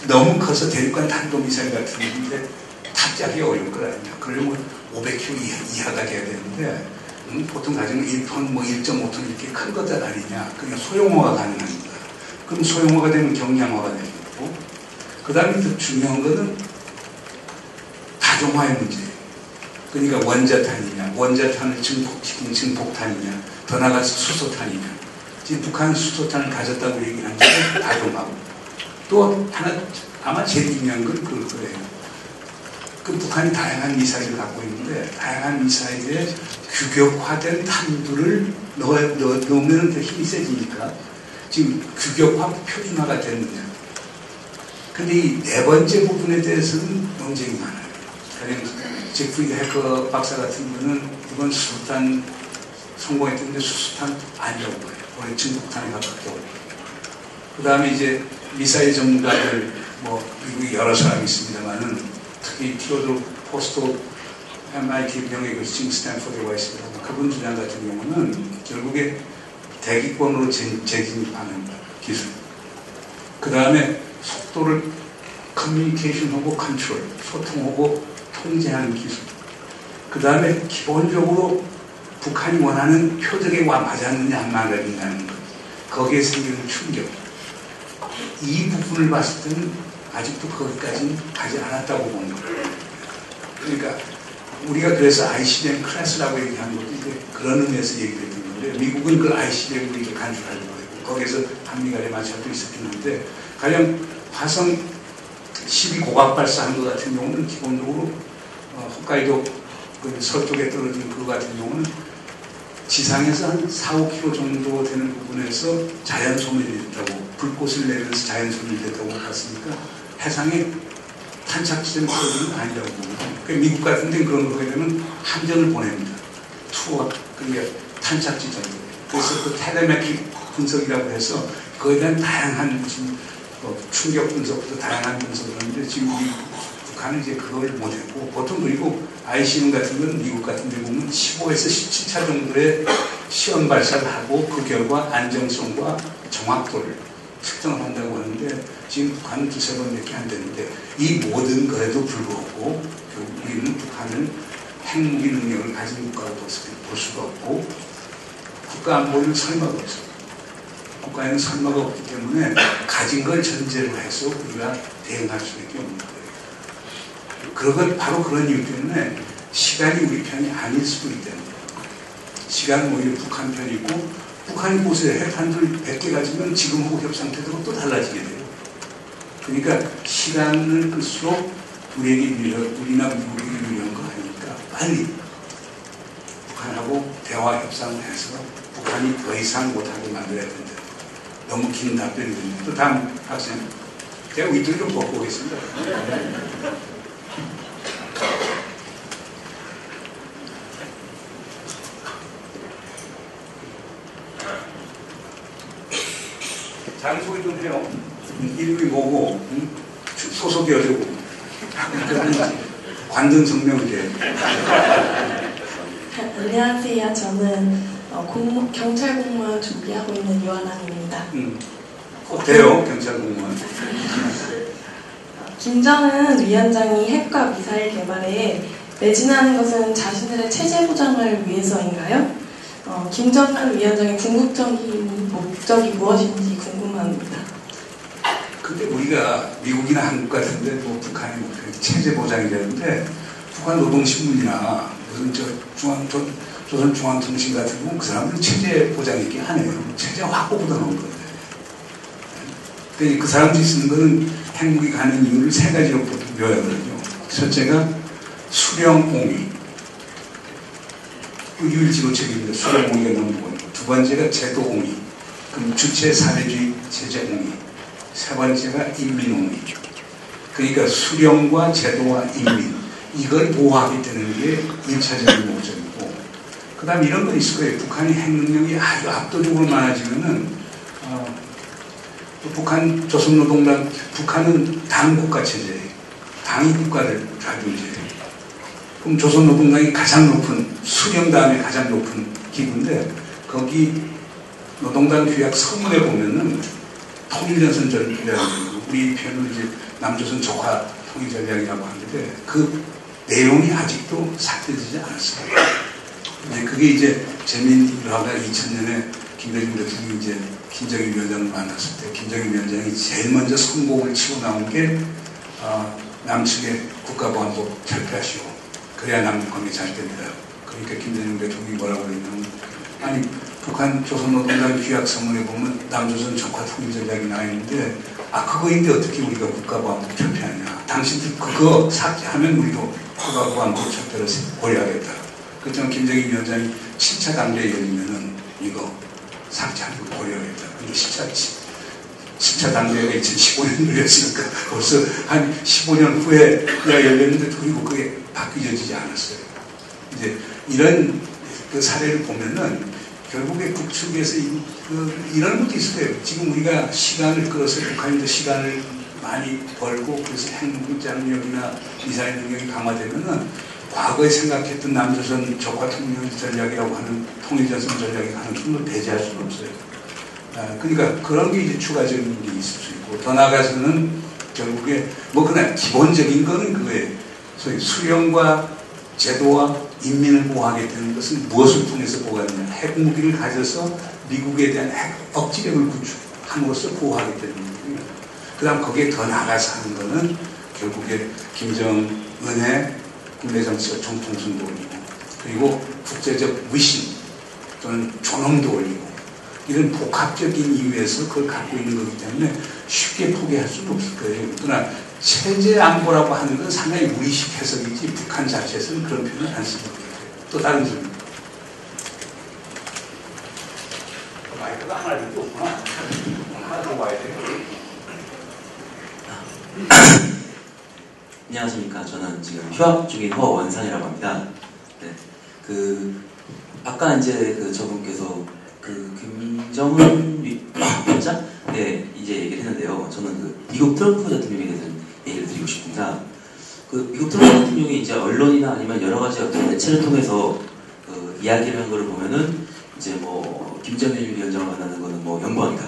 너무 커서 대륙간 탄도미사일 같은 건데 탑재하기 어려울 거 아니냐. 그러려면 500km 이하 가 돼야 되는데 음, 보통 가지고 1톤, 뭐 1.5톤 이렇게 큰 것들 아니냐. 그러니까 소형화가 가능합니다. 그럼 소형화가 되면 경량화가 되는 거고 그 다음에 더 중요한 거는 다종화의 문제예요. 그러니까 원자탄이냐, 원자탄을 증폭시킨 증폭탄이냐, 더 나가서 수소탄이냐. 지금 북한은 수소탄을 가졌다고 얘기하는 게 다종하고. 또 하나, 아마 제일 중요한 건 그럴 거예요. 그 북한이 다양한 미사일을 갖고 있는데, 다양한 미사일에 규격화된 탄두를 넣어, 넣어, 넣으면 더 힘이 세지니까, 지금 규격화 표준화가 됐느냐. 근데 이 네 번째 부분에 대해서는 논쟁이 많아요. 가령 제프리 해커 박사 같은 분은 이번 수소탄 성공했는데 수소탄 아니라고 봐요. 원래 증폭탄에 가깝다고. 그 다음에 이제 미사일 전문가들 뭐 미국에 여러 사람이 있습니다만은 특히 티오도 포스토 MIT 명예교수 지금 스탠포드에 와 있습니다. 그분 주장 같은 경우는 결국에 대기권으로 재- 재진입하는 기술. 그 다음에 속도를 커뮤니케이션하고 컨트롤, 소통하고 통제하는 기술. 그 다음에 기본적으로 북한이 원하는 표적에 와 맞았느냐 안 맞았느냐는 것. 거기에 생기는 충격. 이 부분을 봤을 때는 아직도 거기까지는 가지 않았다고 보는 거예요. 그러니까 우리가 그래서 ICBM 클래스라고 얘기하는 것도 이제 그런 의미에서 얘기했던 건데 미국은 그 ICBM을 이렇게 간주하려고 했고 거기에서 한미 간의 마찰도 있었긴 한데 가령 화성 12 고각 발사 한 것 같은 경우는 기본적으로 어, 홋카이도 그 서쪽에 떨어진 그거 같은 경우는 지상에서 한 4, 5km 정도 되는 부분에서 자연 소멸이 됐다고 불꽃을 내면서 자연 소멸이 됐다고 봤으니까 해상에 탄착 거 아니라고 봅니다. 그 미국 같은 데는 그런 거 하게 되면 함정을 보냅니다. 투어, 그러니까 탄착 지점. 그래서 그 텔레메틱 분석이라고 해서 그에 대한 다양한 무슨 뭐 충격 분석부터 다양한 분석을 하는데 지금 북한은 이제 그걸 못했고 보통 그리고 ICM 같은 건 미국 같은 데 보면 15에서 17차 정도의 시험 발사를 하고 그 결과 안정성과 정확도를 측정을 한다고 하는데 지금 북한은 두세 번밖에 안 되는데 이 모든 거에도 불구하고 우리는 북한을 핵무기 능력을 가진 국가로 볼, 수가 없고 국가 안보는 설마가 없어요. 국가에는 설마가 없기 때문에 가진 걸 전제로 해서 우리가 대응할 수밖에 없는 거예요. 그건 바로 그런 이유 때문에 시간이 우리 편이 아닐 수도 있다는 거예요. 시간은 오히려 북한 편이고 북한이 보세요. 핵탄두를 100개 가지면 지금하고 협상 태도가 또 달라지게 돼요. 그러니까 시간을 끌수록 우리에게 유리하, 우리나 미국에게 유리한 거 아니니까 빨리 북한하고 대화 협상을 해서 북한이 더 이상 못하게 만들어야 된다. 너무 긴 답변이 됩니다. 또 다음 학생. 제가 위트를 좀 벗고 오겠습니다. 자기소개 좀 해요. 이름이 뭐고, 응? 소속이 어디고. 관등 성명을 해. 안녕하세요. 저는 어, 공무- 경찰 공무원 준비하고 있는 유한항입니다. 응. 꼭 돼요, 경찰 공무원. 김정은 위원장이 핵과 미사일 개발에 매진하는 것은 자신들의 체제 보장을 위해서인가요? 어, 김정은 위원장의 궁극적인 목적이 무엇인지 궁금합니다. 근데 우리가 미국이나 한국 같은데 뭐 북한의 목표 체제 보장이라는데 북한 노동신문이나 무슨 저 중앙 조, 조선 중앙통신 같은 경우는 그 사람들은 체제 보장 있게 하네요. 체제 확보보다 넣은 건데. 근데 그 사람들이 쓰는 거는 핵무기 가는 이유를 세 가지로 보통 요약하거든요. 첫째가 수령옹위. 그 유일지로 책입니다. 수령옹위가 넘버원. 두 번째가 제도옹위. 그럼 주체 사회주의 체제옹위. 세 번째가 인민옹위. 그러니까 수령과 제도와 인민 이걸 보호하게 되는 게 1차적인 목적이고 그 다음 이런 건 있을 거예요. 북한이 핵 능력이 아주 압도적으로 많아지면은 어, 또 북한 조선노동당 북한은 당 국가 체제예요. 당이 국가를 좌지우지해요. 그럼 조선노동당이 가장 높은 수령 다음에 가장 높은 기구인데 거기 노동당 규약 서문에 보면은 통일전선 전략이라고 우리 편으로 이제 남조선 조화 통일 전략이라고 하는데 그 내용이 아직도 삭제되지 않았어요. 이제 그게 이제 재미있는 일화가 2000년에 김대중 대통령이 이제 김정일 위원장을 만났을 때 김정일 위원장이 제일 먼저 성공을 치고 나온 게 어, 남측의 국가보안법 철폐하시오. 그래야 남북 관계 잘 됩니다. 그러니까 김대중 대통령이 뭐라고 그랬냐면 아니 북한 조선노동당 규약 서문에 보면 남조선 적화 통일 전략이 나와 있는데 아 그거인데 어떻게 우리가 국가보안법 철폐하냐? 당신들 그거 삭제하면 우리도 국가보안법 철폐를 고려하겠다. 그렇지만 김정일 위원장이 7차 당대에 열리면은 이거 삭제하는 걸 고려하겠다. 근데 7차 10차 당대회가 2015년 열렸으니까 벌써 한 15년 후에 열렸는데 그리고 그게 바뀌어지지 않았어요. 이제 이런 그 사례를 보면은 결국에 북측에서 이, 그, 이런 것도 있을 거예요. 지금 우리가 시간을 끌어서 북한인도 시간을 많이 벌고 그래서 핵무기 장력이나 미사일 능력이 강화되면은 과거에 생각했던 남조선 적화 통일 전략이라고 하는 통일전선 하는 것을 배제할 수는 없어요. 아, 그러니까 그런 게 이제 추가적인 게 있을 수 있고 더 나아가서는 결국에 뭐 그냥 기본적인 거는 그거예요. 소위 수령과 제도와 인민을 보호하겠다는 것은 무엇을 통해서 보호하느냐. 핵무기를 가져서 미국에 대한 핵 억지력을 구축함으로써 보호하겠다는 거거든요. 그 다음 거기에 더 나아가서 하는 거는 결국에 김정은의 국내 정치적 정통성도 올리고 그리고 국제적 위신 또는 존엄도 올리고 이런 복합적인 이유에서 그걸 갖고 있는 거기 때문에 쉽게 포기할 수는 없을 거예요. 그러나 체제 안보라고 하는 건 상당히 무의식 해석이지 북한 자체에서는 그런 표현을 안 쓰는 거예요. 또 다른 질문. 마이크가 하나 없구나. 하나 더 와야 돼요. 안녕하십니까. 저는 지금 휴학 중인 허원산이라고 합니다. 네. 그, 아까 이제 그 저분께서 그 김정은 위- 위원장? 네, 이제 얘기를 했는데요. 저는 그 미국 트럼프 대통령에 대해서 얘기를 드리고 싶습니다. 그 미국 트럼프 대통령이 이제 언론이나 아니면 여러 가지 어떤 매체를 통해서 그 이야기를 한 거를 보면은 이제 뭐 김정일 위원장을 만나는 거는 뭐 영광이다.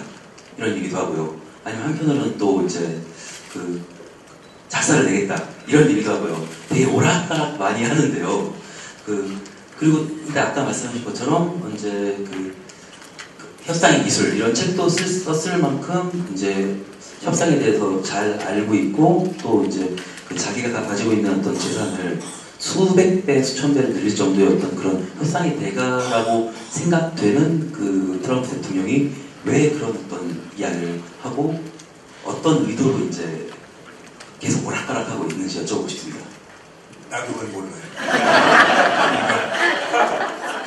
이런 얘기도 하고요. 아니면 한편으로는 또 이제 그 작사를 내겠다 이런 얘기도 하고요. 되게 오락가락 많이 하는데요. 그 그리고 근데 아까 말씀하신 것처럼 이제 그, 그 협상의 기술 이런 책도 쓸, 썼을 만큼 이제 협상에 대해서 잘 알고 있고 또 이제 그 자기가 다 가지고 있는 어떤 재산을 수백 배, 수천 배를 늘릴 정도의 어떤 그런 협상의 대가라고 생각되는 그 트럼프 대통령이 왜 그런 어떤 이야기를 하고 어떤 의도로 이제 계속 오락가락하고 있는지 여쭤보고 싶습니다. 나도 그걸 몰라요.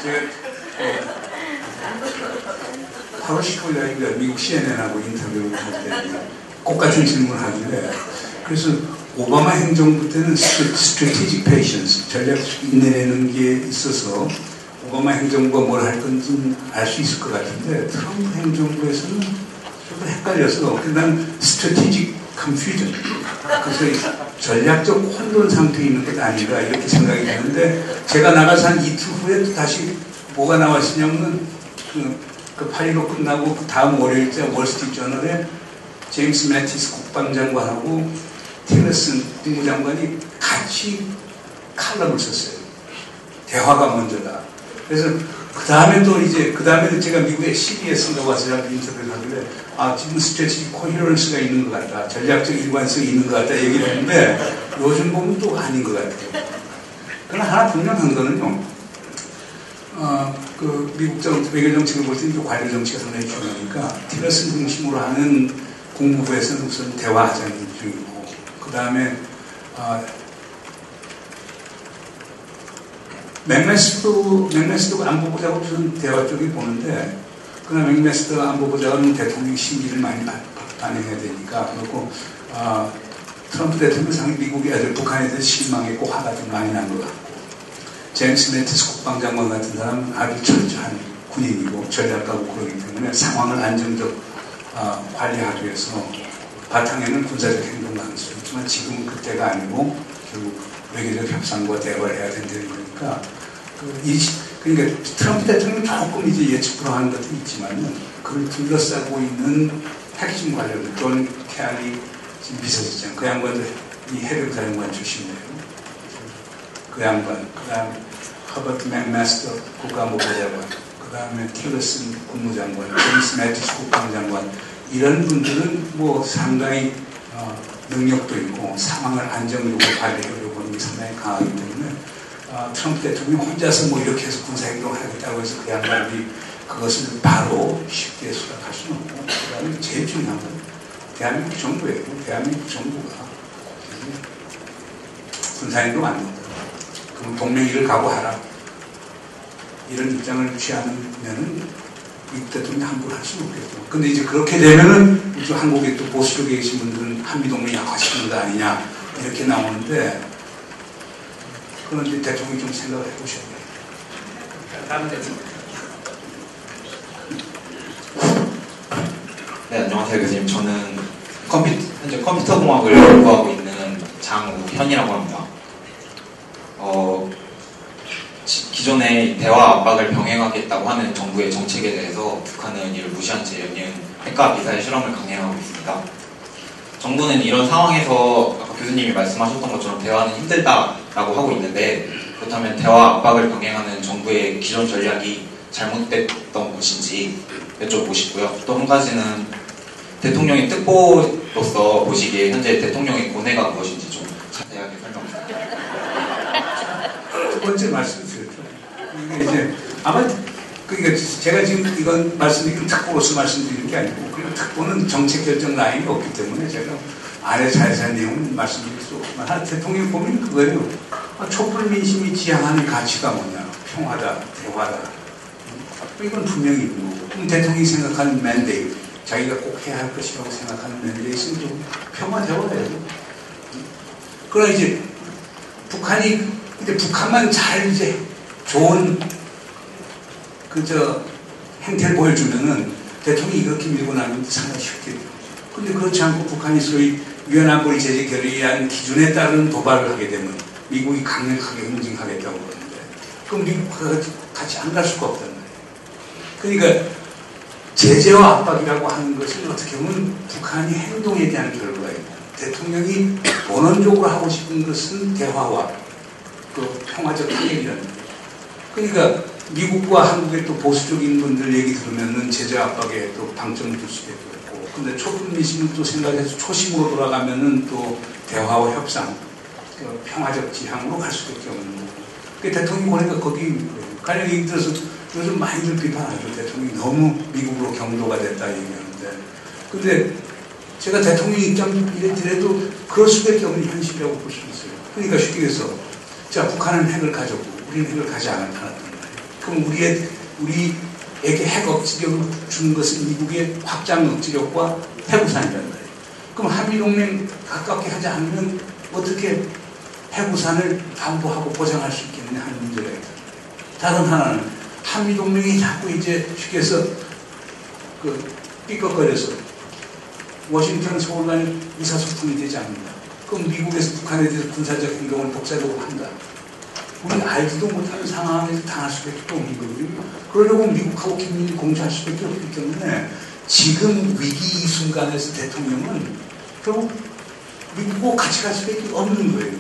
제가 어, 8월 19일 날인가 미국 CNN하고 인터뷰를 할 때 똑같은 질문을 하길래 그래서 오바마 행정부 때는 strategic patience 전략 인내라는 게 있어서 오바마 행정부가 뭘 할 건지 알 수 있을 것 같은데 트럼프 행정부에서는 좀 헷갈려서 난 strategic confusion 그래서 이 전략적 혼돈 상태에 있는 것 아닌가 이렇게 생각이 되는데 제가 나가서 한 이틀 후에 또 다시 뭐가 나왔냐면 그, 그8.15 끝나고 그 다음 월요일째 월스트리트 저널에 제임스 매티스 국방장관하고 틸러슨 국무장관이 같이 칼럼을 썼어요. 대화가 먼저다. 그래서 그 다음에 또 이제 그 다음에 제가 미국의 CBS인가 와서 인터뷰를 하길래 아 지금 스트레치 코히런스가 있는 것 같다. 전략적 일관성이 있는 것 같다 얘기를 했는데 요즘 보면 또 아닌 것 같아요. 그러나 하나 분명한 거는요. 어, 그 미국 정 외교 정책을 볼 때는 관료 정치가 상당히 중요하니까 티러슨 중심으로 하는 국무부에서는 우선 대화하자는 중이고 그 다음에 어, 맥메스도 맥메스도 안보보좌하고 무슨 대화 쪽이 보는데 그러나 맥메스도 안보보좌는 대통령 심기를 많이 반- 반영해야 되니까 그리고 어, 트럼프 대통령 상이 미국이 아주 북한에 대해서 실망했고 화가 좀 많이 난 것 같고 제임스 매티스 국방장관 같은 사람은 아주 철저한 군인이고 전략가고 그러기 때문에 상황을 안정적 어, 관리하기 위해서 바탕에는 군사적 행동 있지만 지금은 그때가 아니고 결국 외교적 협상과 대화를 해야 된다는 거니까 그 이, 그러니까 트럼프 대통령이 조금 이제 예측 불허한 것도 있지만은 그걸 둘러싸고 있는 핵심 관료들 존 켈리 지금 비서실장 그 양반도 이 해병사 양반 출신이에요. 그 양반, 그 다음 허버트 맥마스터 국가안보보좌관, 그 다음에 틸러슨 국무장관, 제임스 매티스 국방장관 이런 분들은 뭐 상당히 어, 능력도 있고 상황을 안정적으로 관리하려고 하는 게 상당히 강하기 때문에 어, 트럼프 대통령이 혼자서 뭐 이렇게 해서 군사행동을 하겠다고 해서 그 양반이 그것을 바로 쉽게 수락할 수는 없고 그 다음에 제일 중요한 건 대한민국 정부예요. 대한민국 정부가 군사행동 안 된다. 그럼 동맹이를 각오하라. 이런 입장을 취하면은 미국 대통령이 함부로 할 수는 없겠죠. 근데 이제 그렇게 되면은 우리 한국에 또 보수 쪽에 계신 분들은 한미동맹 약화시키는 거 아니냐 이렇게 나오는데 그건 이제 대통령이 좀 생각을 해보셔야 돼요. 다른 대통령. 네, 안녕하세요, 교수님. 저는 컴퓨터, 현재 컴퓨터 공학을 연구하고 있는 장우현이라고 합니다. 어, 대통령의 대화 압박을 병행하겠다고 하는 정부의 정책에 대해서 북한은 이를 무시한 채 연이은 핵과 미사일 실험을 강행하고 있습니다. 정부는 이런 상황에서 아까 교수님이 말씀하셨던 것처럼 대화는 힘들다라고 하고 있는데 그렇다면 대화 압박을 병행하는 정부의 기존 전략이 잘못됐던 것인지 여쭤보고 싶고요. 또 한 가지는 대통령의 특보로서 보시기에 현재 대통령의 고뇌가 무엇인지 좀 자세하게 설명 부탁드립니다. 첫 번째 말씀드렸죠. 이제 아마 그러니까 제가 지금 이건 말씀드리는 특보로서 말씀드리는 게 아니고 그리고 특보는 정책 결정 라인이 없기 때문에 제가 안에 자세한 내용은 말씀드릴 수 없지만 한 대통령 고민은 그거예요. 아, 촛불 민심이 지향하는 가치가 뭐냐? 평화다, 대화다. 음, 이건 분명히 있는 거고. 그럼 대통령이 생각하는 맨데이, 자기가 꼭 해야 할 것이라고 생각하는 맨데이는 좀 평화 대화예요. 그러나 이제 북한이 근데 북한만 잘 이제 좋은 그저 행태를 보여주면은 대통령이 이렇게 밀고 나면 상당히 돼요. 근데 그렇지 않고 북한이 소위 위안안보리 제재 결의안 기준에 따른 도발을 하게 되면 미국이 강력하게 응징하겠다고 그러는데 그럼 미국과 같이 안갈 수가 없단 말이에요. 그러니까 제재와 압박이라고 하는 것은 어떻게 보면 북한이 행동에 대한 결과예요. 대통령이 원론적으로 하고 싶은 것은 대화와 그 평화적 타결이라는 거예요. 그러니까 미국과 한국의 또 보수적인 분들 얘기 들으면은 제재 압박에 또 방점을 둘 수도 있고 근데 촛불 민심을 또 생각해서 초심으로 돌아가면은 또 대화와 협상 그 평화적 지향으로 갈 수밖에 없는 거고 그 대통령 보니까 거기. 가령 예를 들어서 요즘 많이들 비판하죠. 대통령이 너무 미국으로 경도가 됐다 얘기하는데 근데 제가 대통령 입장이라도 그럴 수밖에 없는 현실이라고 볼 수 있어요. 그러니까 쉽게 얘기해서 자 북한은 핵을 가졌고 핵을 가지 않았단 말이에요. 그럼 우리의 우리에게 핵 억지력을 주는 것은 미국의 확장 억지력과 핵우산이란 말이에요. 그럼 한미동맹 가깝게 하지 않으면 어떻게 핵우산을 담보하고 보장할 수 있겠느냐 하는 문제가 있다. 다른 하나는 한미동맹이 자꾸 이제 쉽게 해서 그 삐걱거려서 워싱턴 서울 간 의사소통이 되지 않는다. 그럼 미국에서 북한에 대해서 군사적 행동을 독자적으로 한다. 우리는 알지도 못하는 상황에서 당할 수밖에 없는 거거든요. 그러려고 미국하고 긴밀히 공조할 수밖에 없기 때문에 지금 위기 이 순간에서 대통령은 결국 미국하고 같이 갈 수밖에 없는 거예요.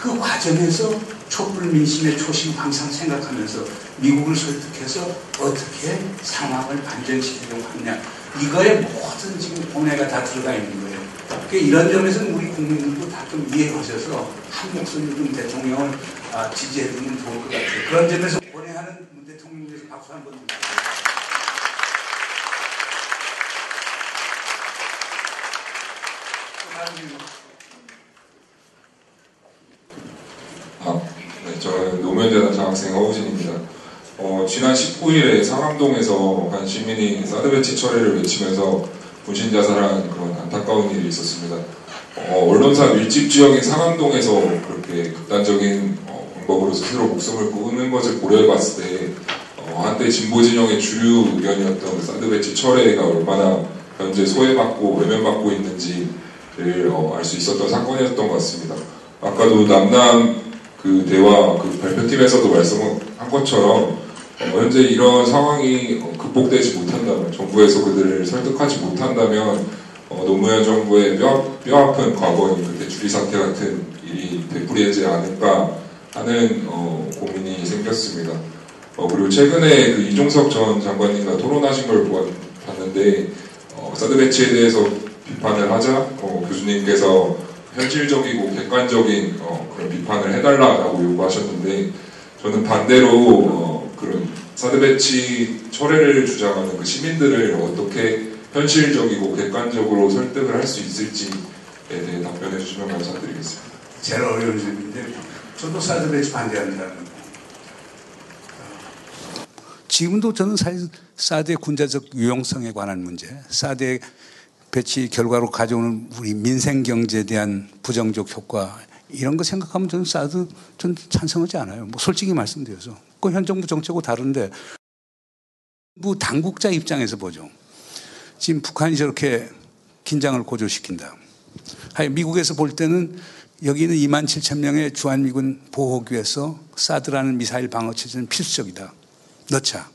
그 과정에서 촛불 민심의 초심 항상 생각하면서 미국을 설득해서 어떻게 상황을 반전시키려고 하느냐. 이거에 모든 지금 고뇌가 다 들어가 있는 거예요. 그러니까 이런 점에서는 우리 국민들도 다 좀 이해하셔서 한 목소리로 좀 대통령을 아, 지지해주면 좋을 것 같아요. 그런 점에서 고뇌하는 문 대통령에 대해서 박수 한번 질문. 아, 네, 저는 노무현대학 장학생 허우진입니다. 어, 지난 19일에 상암동에서 한 시민이 사드 배치 처리를 외치면서 분신 자살한 그런 안타까운 일이 있었습니다. 어, 언론사 밀집 지역인 상암동에서 그렇게 극단적인 어, 방법으로 스스로 목숨을 끊는 것을 고려해봤을 때 어, 한때 진보 진영의 주류 의견이었던 그 사드 배치 철회가 얼마나 현재 소외받고 외면받고 있는지를 어, 알 수 있었던 사건이었던 것 같습니다. 아까도 남남 그 대화 그 발표팀에서도 말씀한 것처럼 어, 현재 이런 상황이 어, 극복되지 못한다면 정부에서 그들을 설득하지 못한다면 어, 노무현 정부의 뼈, 뼈 아픈 과거인 그때 주리 사태 같은 일이 되풀이되지 않을까 하는 어, 고민이 생겼습니다. 어, 그리고 최근에 그 이종석 전 장관님과 토론하신 걸 봤는데 어, 사드 배치에 대해서 비판을 하자 어, 교수님께서 현실적이고 객관적인 어, 그런 비판을 해달라고 요구하셨는데 저는 반대로 어, 그런 사드 배치 철회를 주장하는 그 시민들을 어떻게 현실적이고 객관적으로 설득을 할 수 있을지에 대해 답변해 주시면 감사드리겠습니다. 제일 어려운 질문인데 저도 사드 배치 반대한다는 거. 지금도 저는 사드의 군사적 유용성에 관한 문제, 사드의 배치 결과로 가져오는 우리 민생 경제에 대한 부정적 효과 이런 거 생각하면 저는 사드 전 찬성하지 않아요. 뭐 솔직히 말씀드려서 그현 정부 정책하고 다른데 뭐 당국자 입장에서 보죠. 지금 북한이 저렇게 긴장을 고조시킨다. 미국에서 볼 때는 여기는 2만 7천 명의 주한미군 보호구에서 사드라는 미사일 방어 체제는 필수적이다. 넣자.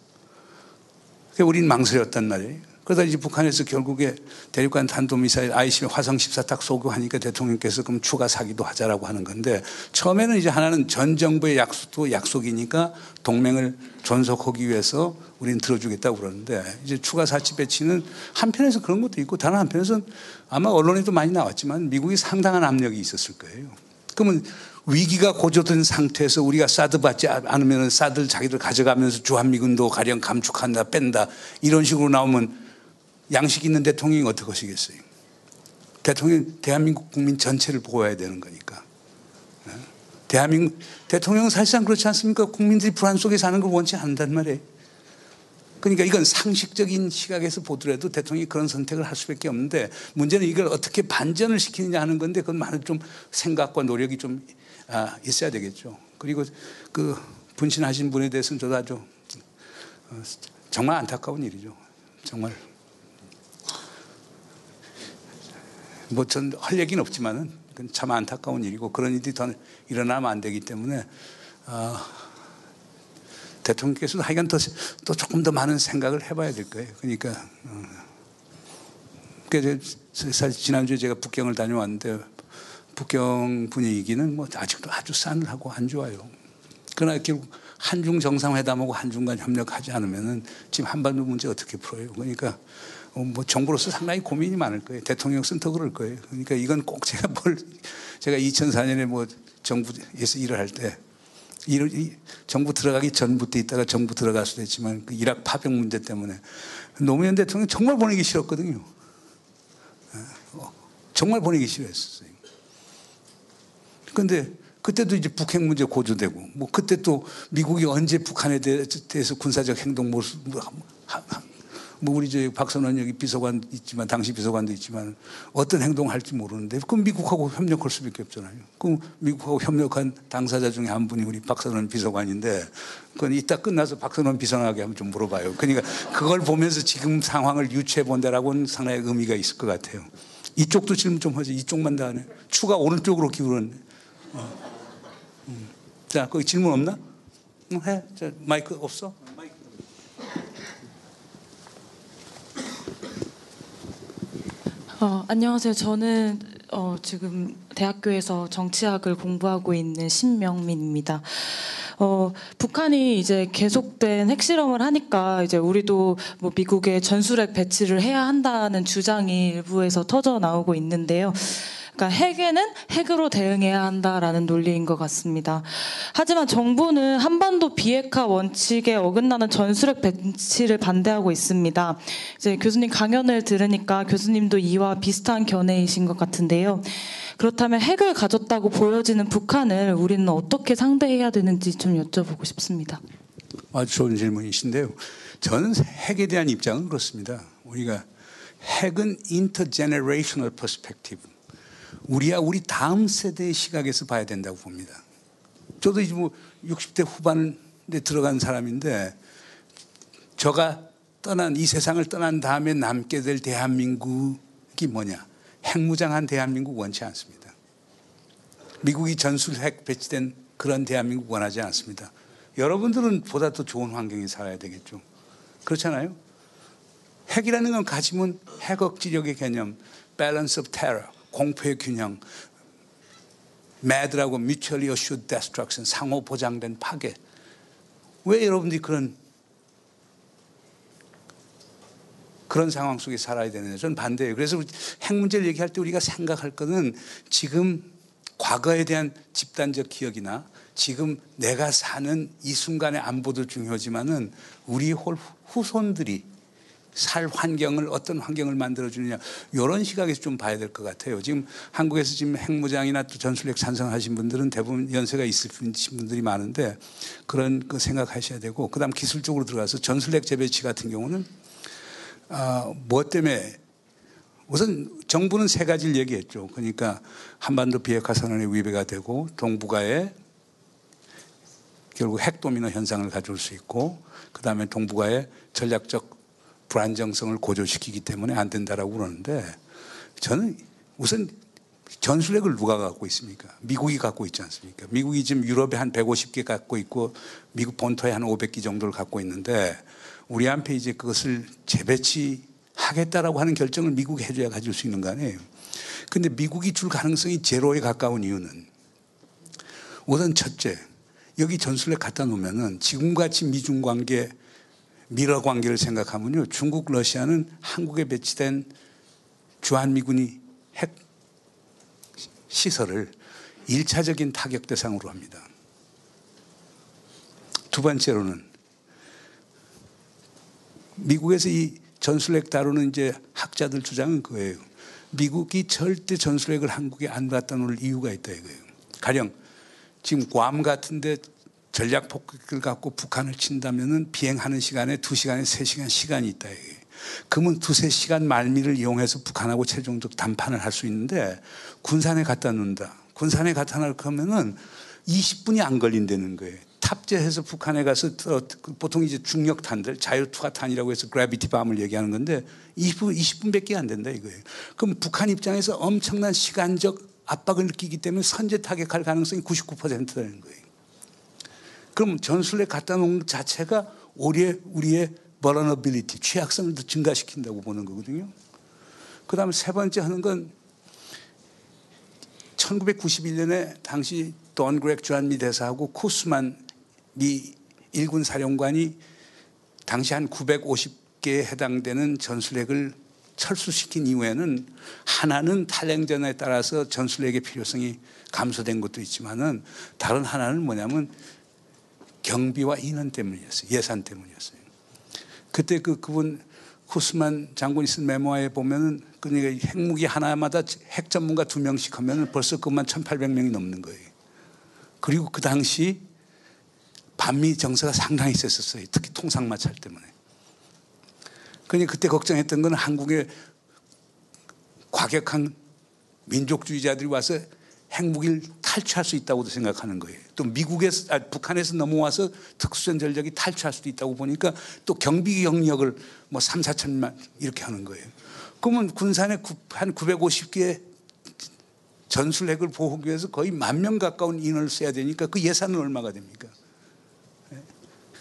우린 망설였단 말이에요. 그러다 이제 북한에서 결국에 대륙간 탄도미사일 ICBM 화성 14딱 쏘고 하니까 대통령께서 그럼 추가 사기도 하자라고 하는 건데 처음에는 이제 하나는 전 정부의 약속도 약속이니까 동맹을 존속하기 위해서 우리는 들어주겠다고 그러는데 이제 추가 사치 배치는 한편에서 그런 것도 있고 다른 한편에서는 아마 언론에도 많이 나왔지만 미국이 상당한 압력이 있었을 거예요. 그러면 위기가 고조된 상태에서 우리가 사드 받지 않으면 사드를 자기들 가져가면서 주한미군도 가령 감축한다 뺀다 이런 식으로 나오면 양식 있는 대통령이 어떻게 하시겠어요? 대통령 대한민국 국민 전체를 보호해야 되는 거니까. 예? 대한민국 대통령은 사실상 그렇지 않습니까? 국민들이 불안 속에 사는 걸 원치 않는단 말이에요. 그러니까 이건 상식적인 시각에서 보더라도 대통령이 그런 선택을 할 수밖에 없는데 문제는 이걸 어떻게 반전을 시키느냐 하는 건데 그건 많은 좀 생각과 노력이 좀 아, 있어야 되겠죠. 그리고 그 분신하신 분에 대해서는 저도 아주 어, 정말 안타까운 일이죠. 정말 뭐 전 할 얘기는 없지만은 그건 참 안타까운 일이고 그런 일이 더 일어나면 안 되기 때문에 어, 대통령께서도 하여간 더, 또 조금 더 많은 생각을 해봐야 될 거예요. 그러니까 어, 그래서 사실 지난주에 제가 북경을 다녀왔는데 북경 분위기는 뭐 아직도 아주 싸늘하고 안 좋아요. 그러나 결국 한중 정상회담하고 한중 간 협력하지 않으면은 지금 한반도 문제 어떻게 풀어요? 그러니까 어, 뭐 정부로서 상당히 고민이 많을 거예요. 대통령은 더 그럴 거예요. 그러니까 이건 꼭 제가 뭘 제가 2004년에 뭐 정부에서 일을 할 때 정부 들어가기 전부터 있다가 정부 들어갈 수도 있지만 그 이락 파병 문제 때문에 노무현 대통령 정말 보내기 싫었거든요. 어, 정말 보내기 싫어했어요. 근데 그때도 이제 북핵 문제 고조되고 뭐 그때 또 미국이 언제 북한에 대해서 군사적 행동 뭐, 뭐 우리 저 박선원 여기 비서관 있지만 당시 비서관도 있지만 어떤 행동을 할지 모르는데 그럼 미국하고 협력할 수밖에 없잖아요. 그럼 미국하고 협력한 당사자 중에 한 분이 우리 박선원 비서관인데 그건 이따 끝나서 박선원 비서관에게 한번 좀 물어봐요. 그러니까 그걸 보면서 지금 상황을 유추해 본다라고는 상당히 의미가 있을 것 같아요. 이쪽도 질문 좀 하지. 이쪽만 다 하네. 추가 오른쪽으로 기울었네. 어. 음. 자, 거기 질문 없나? 응, 해. 자, 마이크 없어? 어, 안녕하세요. 저는 어, 지금 대학교에서 정치학을 공부하고 있는 신명민입니다. 어, 북한이 이제 계속된 핵실험을 하니까 이제 우리도 뭐 미국에 전술핵 배치를 해야 한다는 주장이 일부에서 터져 나오고 있는데요. 그러니까 핵에는 핵으로 대응해야 한다라는 논리인 것 같습니다. 하지만 정부는 한반도 비핵화 원칙에 어긋나는 전술핵 배치를 반대하고 있습니다. 이제 교수님 강연을 들으니까 교수님도 이와 비슷한 견해이신 것 같은데요. 그렇다면 핵을 가졌다고 보여지는 북한을 우리는 어떻게 상대해야 되는지 좀 여쭤보고 싶습니다. 아주 좋은 질문이신데요. 저는 핵에 대한 입장은 그렇습니다. 우리가 핵은 intergenerational perspective. 우리야 우리 다음 세대의 시각에서 봐야 된다고 봅니다. 저도 이제 뭐 60대 후반에 들어간 사람인데 저가 떠난 이 세상을 떠난 다음에 남게 될 대한민국이 뭐냐? 핵무장한 대한민국 원치 않습니다. 미국이 전술핵 배치된 그런 대한민국 원하지 않습니다. 여러분들은 보다 더 좋은 환경에 살아야 되겠죠. 그렇잖아요. 핵이라는 건 가지면 핵 억지력의 개념, balance of terror, 공포의 균형, mad라고 mutually assured destruction, 상호 보장된 파괴. 왜 여러분들이 그런 그런 상황 속에 살아야 되느냐. 저는 반대예요. 그래서 핵 문제를 얘기할 때 우리가 생각할 것은 지금 과거에 대한 집단적 기억이나 지금 내가 사는 이 순간의 안보도 중요하지만은 우리 후손들이 살 환경을 어떤 환경을 만들어 주느냐 이런 시각에서 좀 봐야 될 것 같아요. 지금 한국에서 지금 핵무장이나 또 전술핵 찬성하신 분들은 대부분 연세가 있으신 분들이 많은데 그런 그 생각하셔야 되고 그다음 기술적으로 들어가서 전술핵 재배치 같은 경우는 아, 뭐 때문에 우선 정부는 세 가지를 얘기했죠. 그러니까 한반도 비핵화 선언의 위배가 되고 동북아에 결국 핵도미노 현상을 가져올 수 있고 그 다음에 동북아의 전략적 불안정성을 고조시키기 때문에 안 된다라고 그러는데 저는 우선 전술핵을 누가 갖고 있습니까? 미국이 갖고 있지 않습니까? 미국이 지금 유럽에 한 150개 갖고 있고 미국 본토에 한 500개 정도를 갖고 있는데 우리한테 이제 그것을 재배치하겠다라고 하는 결정을 미국이 해줘야 가질 수 있는 거 아니에요. 근데 미국이 줄 가능성이 제로에 가까운 이유는 우선 첫째, 여기 전술핵 갖다 놓으면은 지금같이 미중 관계, 미러 관계를 생각하면요. 중국, 러시아는 한국에 배치된 주한미군이 핵 시설을 일차적인 타격 대상으로 합니다. 두 번째로는 미국에서 이 전술핵 다루는 이제 학자들 주장은 그거예요. 미국이 절대 전술핵을 한국에 안 갖다 놓을 이유가 있다 이거예요. 가령 지금 괌 같은데 전략 폭격을 갖고 북한을 친다면은 비행하는 시간에 두 시간에 세 시간 시간이 있다 이거예요. 그러면 두세 시간 말미를 이용해서 북한하고 최종적 담판을 할 수 있는데 군산에 갖다 놓는다. 군산에 갖다 놓으면은 20분이 안 걸린다는 거예요. 탑재해서 북한에 가서 보통 이제 중력탄들 자유투하탄이라고 해서 그래비티 밤을 얘기하는 건데 20분 20분밖에 안 된다 이거예요. 그럼 북한 입장에서 엄청난 시간적 압박을 느끼기 때문에 선제 타격할 가능성이 99%라는 거예요. 그럼 전술에 갖다 놓은 것 자체가 우리의 우리의 vulnerability 취약성을 더 증가시킨다고 보는 거거든요. 그 다음에 세 번째 하는 건 1991년에 당시 돈 그렉 주한미 대사하고 쿠스만 미 일군 사령관이 당시 한 950개에 해당되는 전술핵을 철수시킨 이후에는 하나는 탈냉전에 따라서 전술핵의 필요성이 감소된 것도 있지만은 다른 하나는 뭐냐면 경비와 인원 때문이었어요. 예산 때문이었어요. 그때 그 그분 쿠스만 장군이 쓴 메모에 보면은 그러니까 핵무기 하나마다 핵 전문가 두 명씩 하면은 벌써 그만 1,800명이 넘는 거예요. 그리고 그 당시 반미 정세가 상당히 셌었어요. 특히 통상 마찰 때문에. 그러니 그때 걱정했던 건 한국의 과격한 민족주의자들이 와서 핵무기를 탈취할 수 있다고 도 생각하는 거예요. 또 미국에서, 아, 북한에서 넘어와서 특수전 전력이 탈취할 수도 있다고 보니까 또 경비 경력을 뭐 3, 4천만 이렇게 하는 거예요. 그러면 군산에 한 950개 전술핵을 보호하기 위해서 거의 만 명 가까운 인원을 써야 되니까 그 예산은 얼마가 됩니까? 예?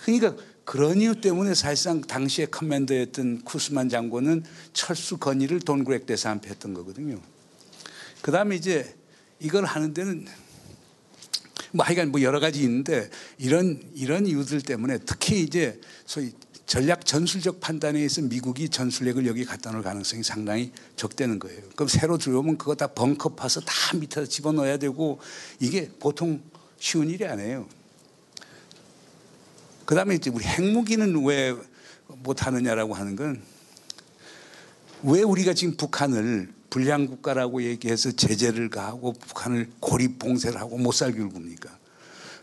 그러니까 그런 이유 때문에 사실상 당시에 커맨더였던 쿠스만 장군은 철수 건의를 돈그렉 대사한테 했던 거거든요. 그 다음에 이제 이걸 하는 데는 뭐 하여간 뭐 여러 가지 있는데 이런 이런 이유들 때문에 특히 이제 소위 전략 전술적 판단에 의해서 미국이 전술핵을 여기 갖다 놓을 가능성이 상당히 적다는 거예요. 그럼 새로 들어오면 그거 다 벙커 파서 다 밑에다 집어넣어야 되고 이게 보통 쉬운 일이 아니에요. 그 다음에 이제 우리 핵무기는 왜 못하느냐라고 하는 건 왜 우리가 지금 북한을 불량 국가라고 얘기해서 제재를 가하고 북한을 고립 봉쇄를 하고 못 살기를 봅니까?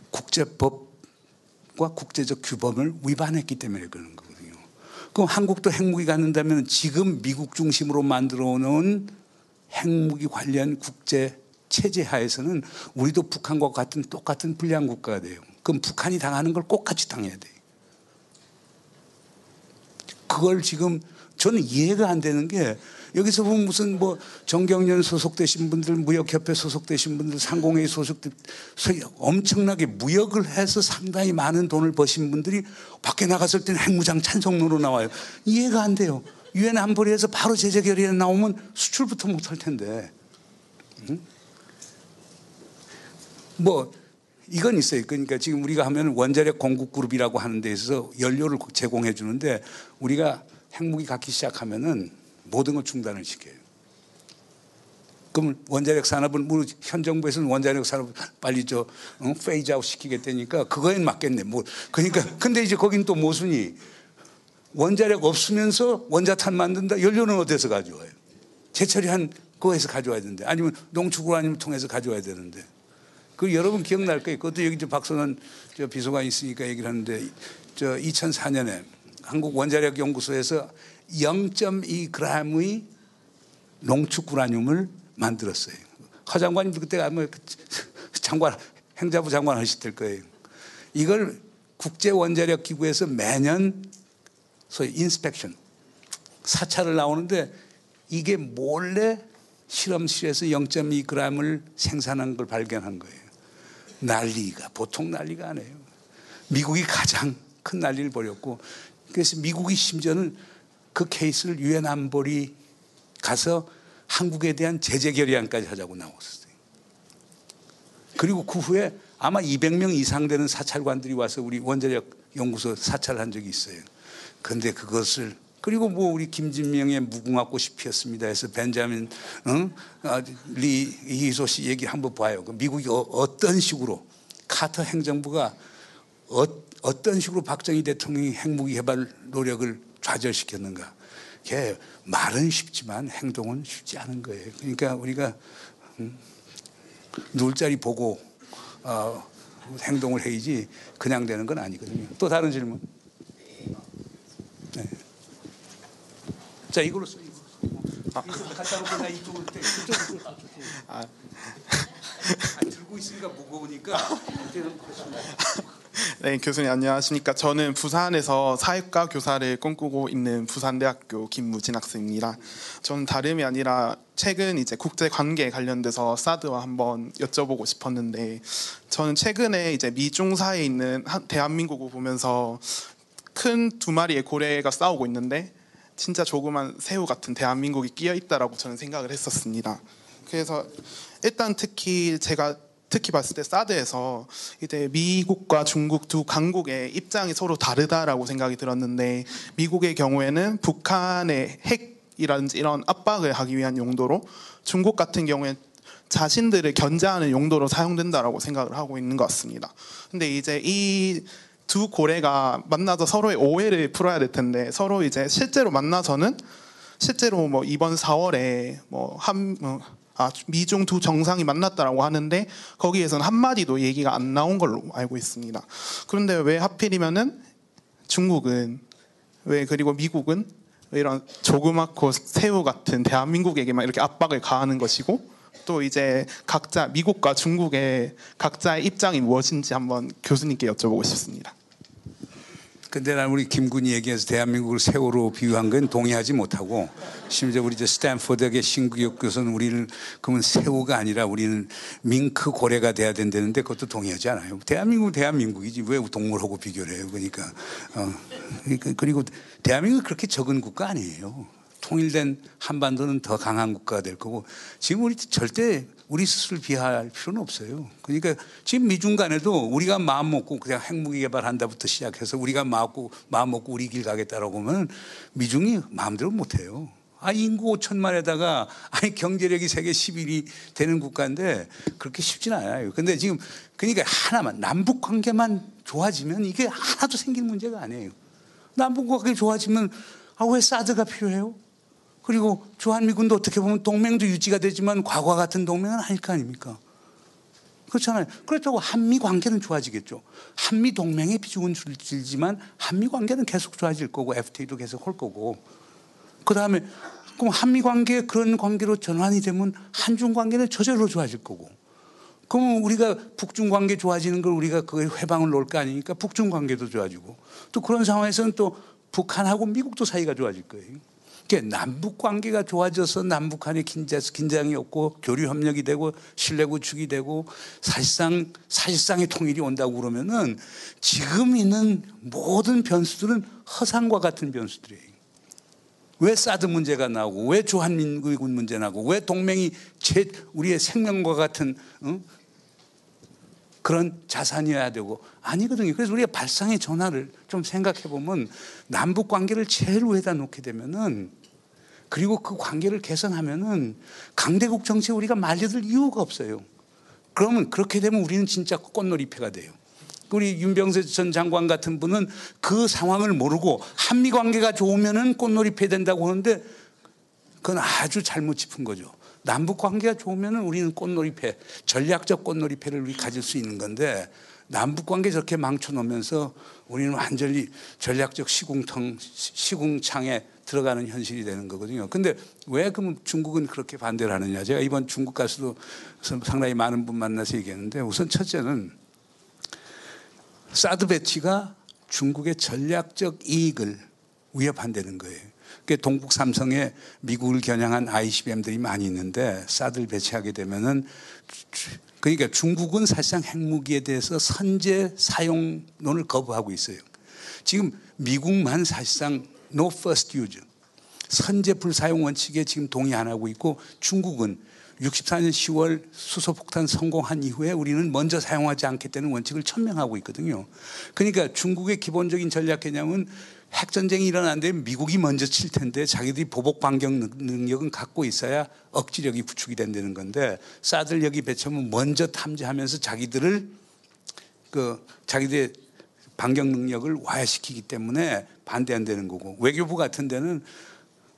국제법과 국제적 규범을 위반했기 때문에 그러는 거거든요. 그럼 한국도 핵무기 갖는다면 지금 미국 중심으로 만들어 놓은 핵무기 관련 국제 체제 하에서는 우리도 북한과 같은 똑같은 불량 국가가 돼요. 그럼 북한이 당하는 걸 똑같이 당해야 돼요. 그걸 지금 저는 이해가 안 되는 게 여기서 보면 무슨 뭐 정경련 소속되신 분들, 무역협회 소속되신 분들, 상공회의 소속돼 엄청나게 무역을 해서 상당히 많은 돈을 버신 분들이 밖에 나갔을 때는 핵무장 찬성으로 나와요. 이해가 안 돼요. 유엔 안보리에서 바로 제재 결의에 나오면 수출부터 못할 텐데. 응? 뭐 이건 있어요. 그러니까 지금 우리가 하면 원자력 공급 그룹이라고 하는 데서 연료를 제공해 주는데 우리가 핵무기 갖기 시작하면은 모든 걸 중단을 시켜요. 그럼 원자력 산업은 현 정부에서는 원자력 산업 빨리 저 어? phase out 시키겠다니까 그거엔 맞겠네. 뭐 그러니까 근데 이제 거긴 또 모순이 원자력 없으면서 원자탄 만든다. 연료는 어디서 가져와요? 재처리한 거에서 가져와야 되는데 아니면 농축을 아니면 통해서 가져와야 되는데 그 여러분 기억날 거예요. 그것도 여기 저 박선원 저 비서관 있으니까 얘기를 하는데 저 2004년에 한국 원자력 연구소에서 0.2g의 농축 구라늄을 만들었어요. 허 장관님도 그때 아마 장관 행자부 장관 하실 때 거예요. 이걸 국제 원자력 기구에서 매년 소위 인스펙션 사찰을 나오는데 이게 몰래 실험실에서 0.2g을 생산한 걸 발견한 거예요. 난리가 보통 난리가 아니에요. 미국이 가장 큰 난리를 벌였고 그래서 미국이 심지어는 그 케이스를 유엔 안보리 가서 한국에 대한 제재 결의안까지 하자고 나왔어요. 그리고 그 후에 아마 200명 이상 되는 사찰관들이 와서 우리 원자력 연구소 사찰한 적이 있어요. 근데 그것을 그리고 뭐 우리 김진명의 무궁화꽃이 피었습니다 해서 벤자민 응? 아, 리 이희소 씨 얘기 한번 봐요. 그 미국이 어, 떤 식으로 카터 행정부가 어, 어떤 식으로 박정희 대통령이 핵무기 개발 노력을 좌절시켰는가. 걔 말은 쉽지만 행동은 쉽지 않은 거예요. 그러니까 우리가 음, 누울 자리 보고 어, 행동을 해야지 그냥 되는 건 아니거든요. 또 다른 질문. 네. 자 이걸로 써. 갖다 놓고 나 떼. 아, 아, 들고 있으니까 무거우니까 네, 교수님 안녕하십니까. 저는 부산에서 사회과 교사를 꿈꾸고 있는 부산대학교 김무진 학생입니다. 저는 다름이 아니라 최근 이제 국제 관계에 관련돼서 사드와 한번 여쭤보고 싶었는데 저는 최근에 이제 미중 사이에 있는 한- 대한민국을 보면서 큰 두 마리의 고래가 싸우고 있는데 진짜 조그만 새우 같은 대한민국이 끼어 있다라고 저는 생각을 했었습니다. 그래서 일단 특히 제가 특히 봤을 때 사드에서 이제 미국과 중국 두 강국의 입장이 서로 다르다라고 생각이 들었는데 미국의 경우에는 북한의 핵이라든지 이런 압박을 하기 위한 용도로 중국 같은 경우에 자신들을 견제하는 용도로 사용된다라고 생각을 하고 있는 것 같습니다. 근데 이제 이두 고래가 만나서 서로의 오해를 풀어야 될 텐데 서로 이제 실제로 만나서는 실제로 뭐 이번 4월에 뭐한 아, 미중 두 정상이 만났다라고 하는데 거기에서는 한 마디도 얘기가 안 나온 걸로 알고 있습니다. 그런데 왜 하필이면은 중국은 왜 그리고 미국은 왜 이런 조그맣고 새우 같은 대한민국에게만 이렇게 압박을 가하는 것이고 또 이제 각자 미국과 중국의 각자의 입장이 무엇인지 한번 교수님께 여쭤보고 싶습니다. 근데 난 우리 김군이 얘기해서 대한민국을 새우로 비유한 건 동의하지 못하고 심지어 우리 저 스탠포드 의 신기욱 교수는 우리는 그러면 새우가 아니라 우리는 밍크 고래가 돼야 된다는데 그것도 동의하지 않아요. 대한민국은 대한민국이지 왜 동물하고 비교를 해요. 그러니까 어, 그러니까 그리고 대한민국은 그렇게 적은 국가 아니에요. 통일된 한반도는 더 강한 국가가 될 거고 지금 우리 절대 우리 스스로를 비하할 필요는 없어요. 그러니까 지금 미중 간에도 우리가 마음 먹고 그냥 핵무기 개발한다부터 시작해서 우리가 마음 먹고, 마음 먹고 우리 길 가겠다라고 하면 미중이 마음대로 못 해요. 아, 인구 5천만에다가 아니 경제력이 세계 11위 되는 국가인데 그렇게 쉽진 않아요. 근데 지금 그러니까 하나만 남북 관계만 좋아지면 이게 하나도 생길 문제가 아니에요. 남북 관계 좋아지면 아, 왜 사드가 필요해요? 그리고 주한미군도 어떻게 보면 동맹도 유지가 되지만 과거 같은 동맹은 아닐 거 아닙니까? 그렇잖아요. 그렇다고 한미 관계는 좋아지겠죠. 한미 동맹의 비중은 줄지만 한미 관계는 계속 좋아질 거고 FTA도 계속 할 거고. 그 다음에 그럼 한미 관계 그런 관계로 전환이 되면 한중 관계는 저절로 좋아질 거고. 그러면 우리가 북중 관계 좋아지는 걸 우리가 그에 회방을 놓을 거 아니니까 북중 관계도 좋아지고 또 그런 상황에서는 또 북한하고 미국도 사이가 좋아질 거예요. 남북 관계가 좋아져서 남북한의 긴장이 없고 교류 협력이 되고 신뢰 구축이 되고 사실상 사실상의 통일이 온다고 그러면은 지금 있는 모든 변수들은 허상과 같은 변수들이에요. 왜 사드 문제가 나오고 왜 주한민국군 문제 나고 왜 동맹이 제 우리의 생명과 같은 어? 그런 자산이어야 되고 아니거든요. 그래서 우리가 발상의 전환을 좀 생각해 보면 남북 관계를 제일 위에다 놓게 되면은 그리고 그 관계를 개선하면은 강대국 정치에 우리가 말려들 이유가 없어요. 그러면 그렇게 되면 우리는 진짜 꽃놀이패가 돼요. 우리 윤병세 전 장관 같은 분은 그 상황을 모르고 한미 관계가 좋으면은 꽃놀이패 된다고 하는데 그건 아주 잘못 짚은 거죠. 남북 관계가 좋으면 우리는 꽃놀이패, 전략적 꽃놀이패를 우리 가질 수 있는 건데 남북 관계 저렇게 망쳐놓으면서 우리는 완전히 전략적 시궁텅, 시궁창에 들어가는 현실이 되는 거거든요. 근데 왜 그럼 중국은 그렇게 반대를 하느냐? 제가 이번 중국 가서도 상당히 많은 분 만나서 얘기했는데 우선 첫째는 사드 배치가 중국의 전략적 이익을 위협한다는 거예요. 그 동북 삼성에 미국을 겨냥한 ICBM들이 많이 있는데 사드를 배치하게 되면은 그러니까 중국은 사실상 핵무기에 대해서 선제 사용론을 거부하고 있어요. 지금 미국만 사실상 no first use 선제 불사용 원칙에 지금 동의 안 하고 있고 중국은 64년 10월 수소폭탄 성공한 이후에 우리는 먼저 사용하지 않겠다는 원칙을 천명하고 있거든요. 그러니까 중국의 기본적인 전략 개념은 핵전쟁이 일어나는데 미국이 먼저 칠 텐데 자기들이 보복 반경 능력은 갖고 있어야 억지력이 구축이 된다는 건데 사들 여기 배치하면 먼저 탐지하면서 자기들을 그 자기들의 반경 능력을 와야시키기 때문에 반대한다는 거고 외교부 같은 데는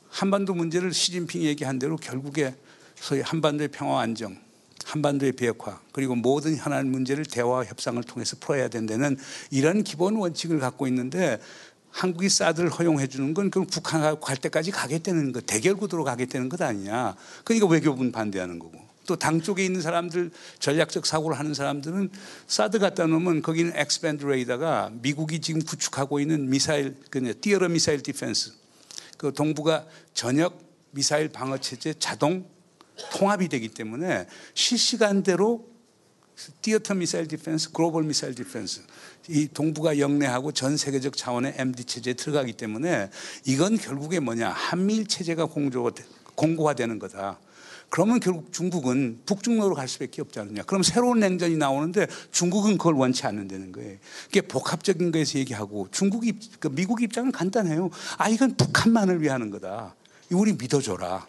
한반도 문제를 시진핑이 얘기한 대로 결국에 소위 한반도의 평화 안정, 한반도의 비핵화, 그리고 모든 현안 문제를 대화와 협상을 통해서 풀어야 된다는 이런 기본 원칙을 갖고 있는데 한국이 사드를 허용해 주는 건 그럼 북한하고 갈 데까지 가겠다는 거, 대결 구도로 가겠다는 것 아니냐. 그러니까 외교부는 반대하는 거고. 또 당 쪽에 있는 사람들 전략적 사고를 하는 사람들은 사드 갖다 놓으면 거기는 X-band 레이더가 미국이 지금 구축하고 있는 미사일 그 theater missile defense 그 동북아 전역 미사일 방어 체제 자동 통합이 되기 때문에 실시간대로 theater missile defense, global missile defense 이 동북아 역내하고 전 세계적 차원의 MD 체제에 들어가기 때문에 이건 결국에 뭐냐 한미일 체제가 공조, 공고화되는 거다. 그러면 결국 중국은 북중러로 갈 수밖에 없지 않느냐. 그럼 새로운 냉전이 나오는데 중국은 그걸 원치 않는다는 거예요. 이게 복합적인 거에서 얘기하고 중국 입, 그 미국 입장은 간단해요. 아 이건 북한만을 위하는 거다. 우리 믿어줘라.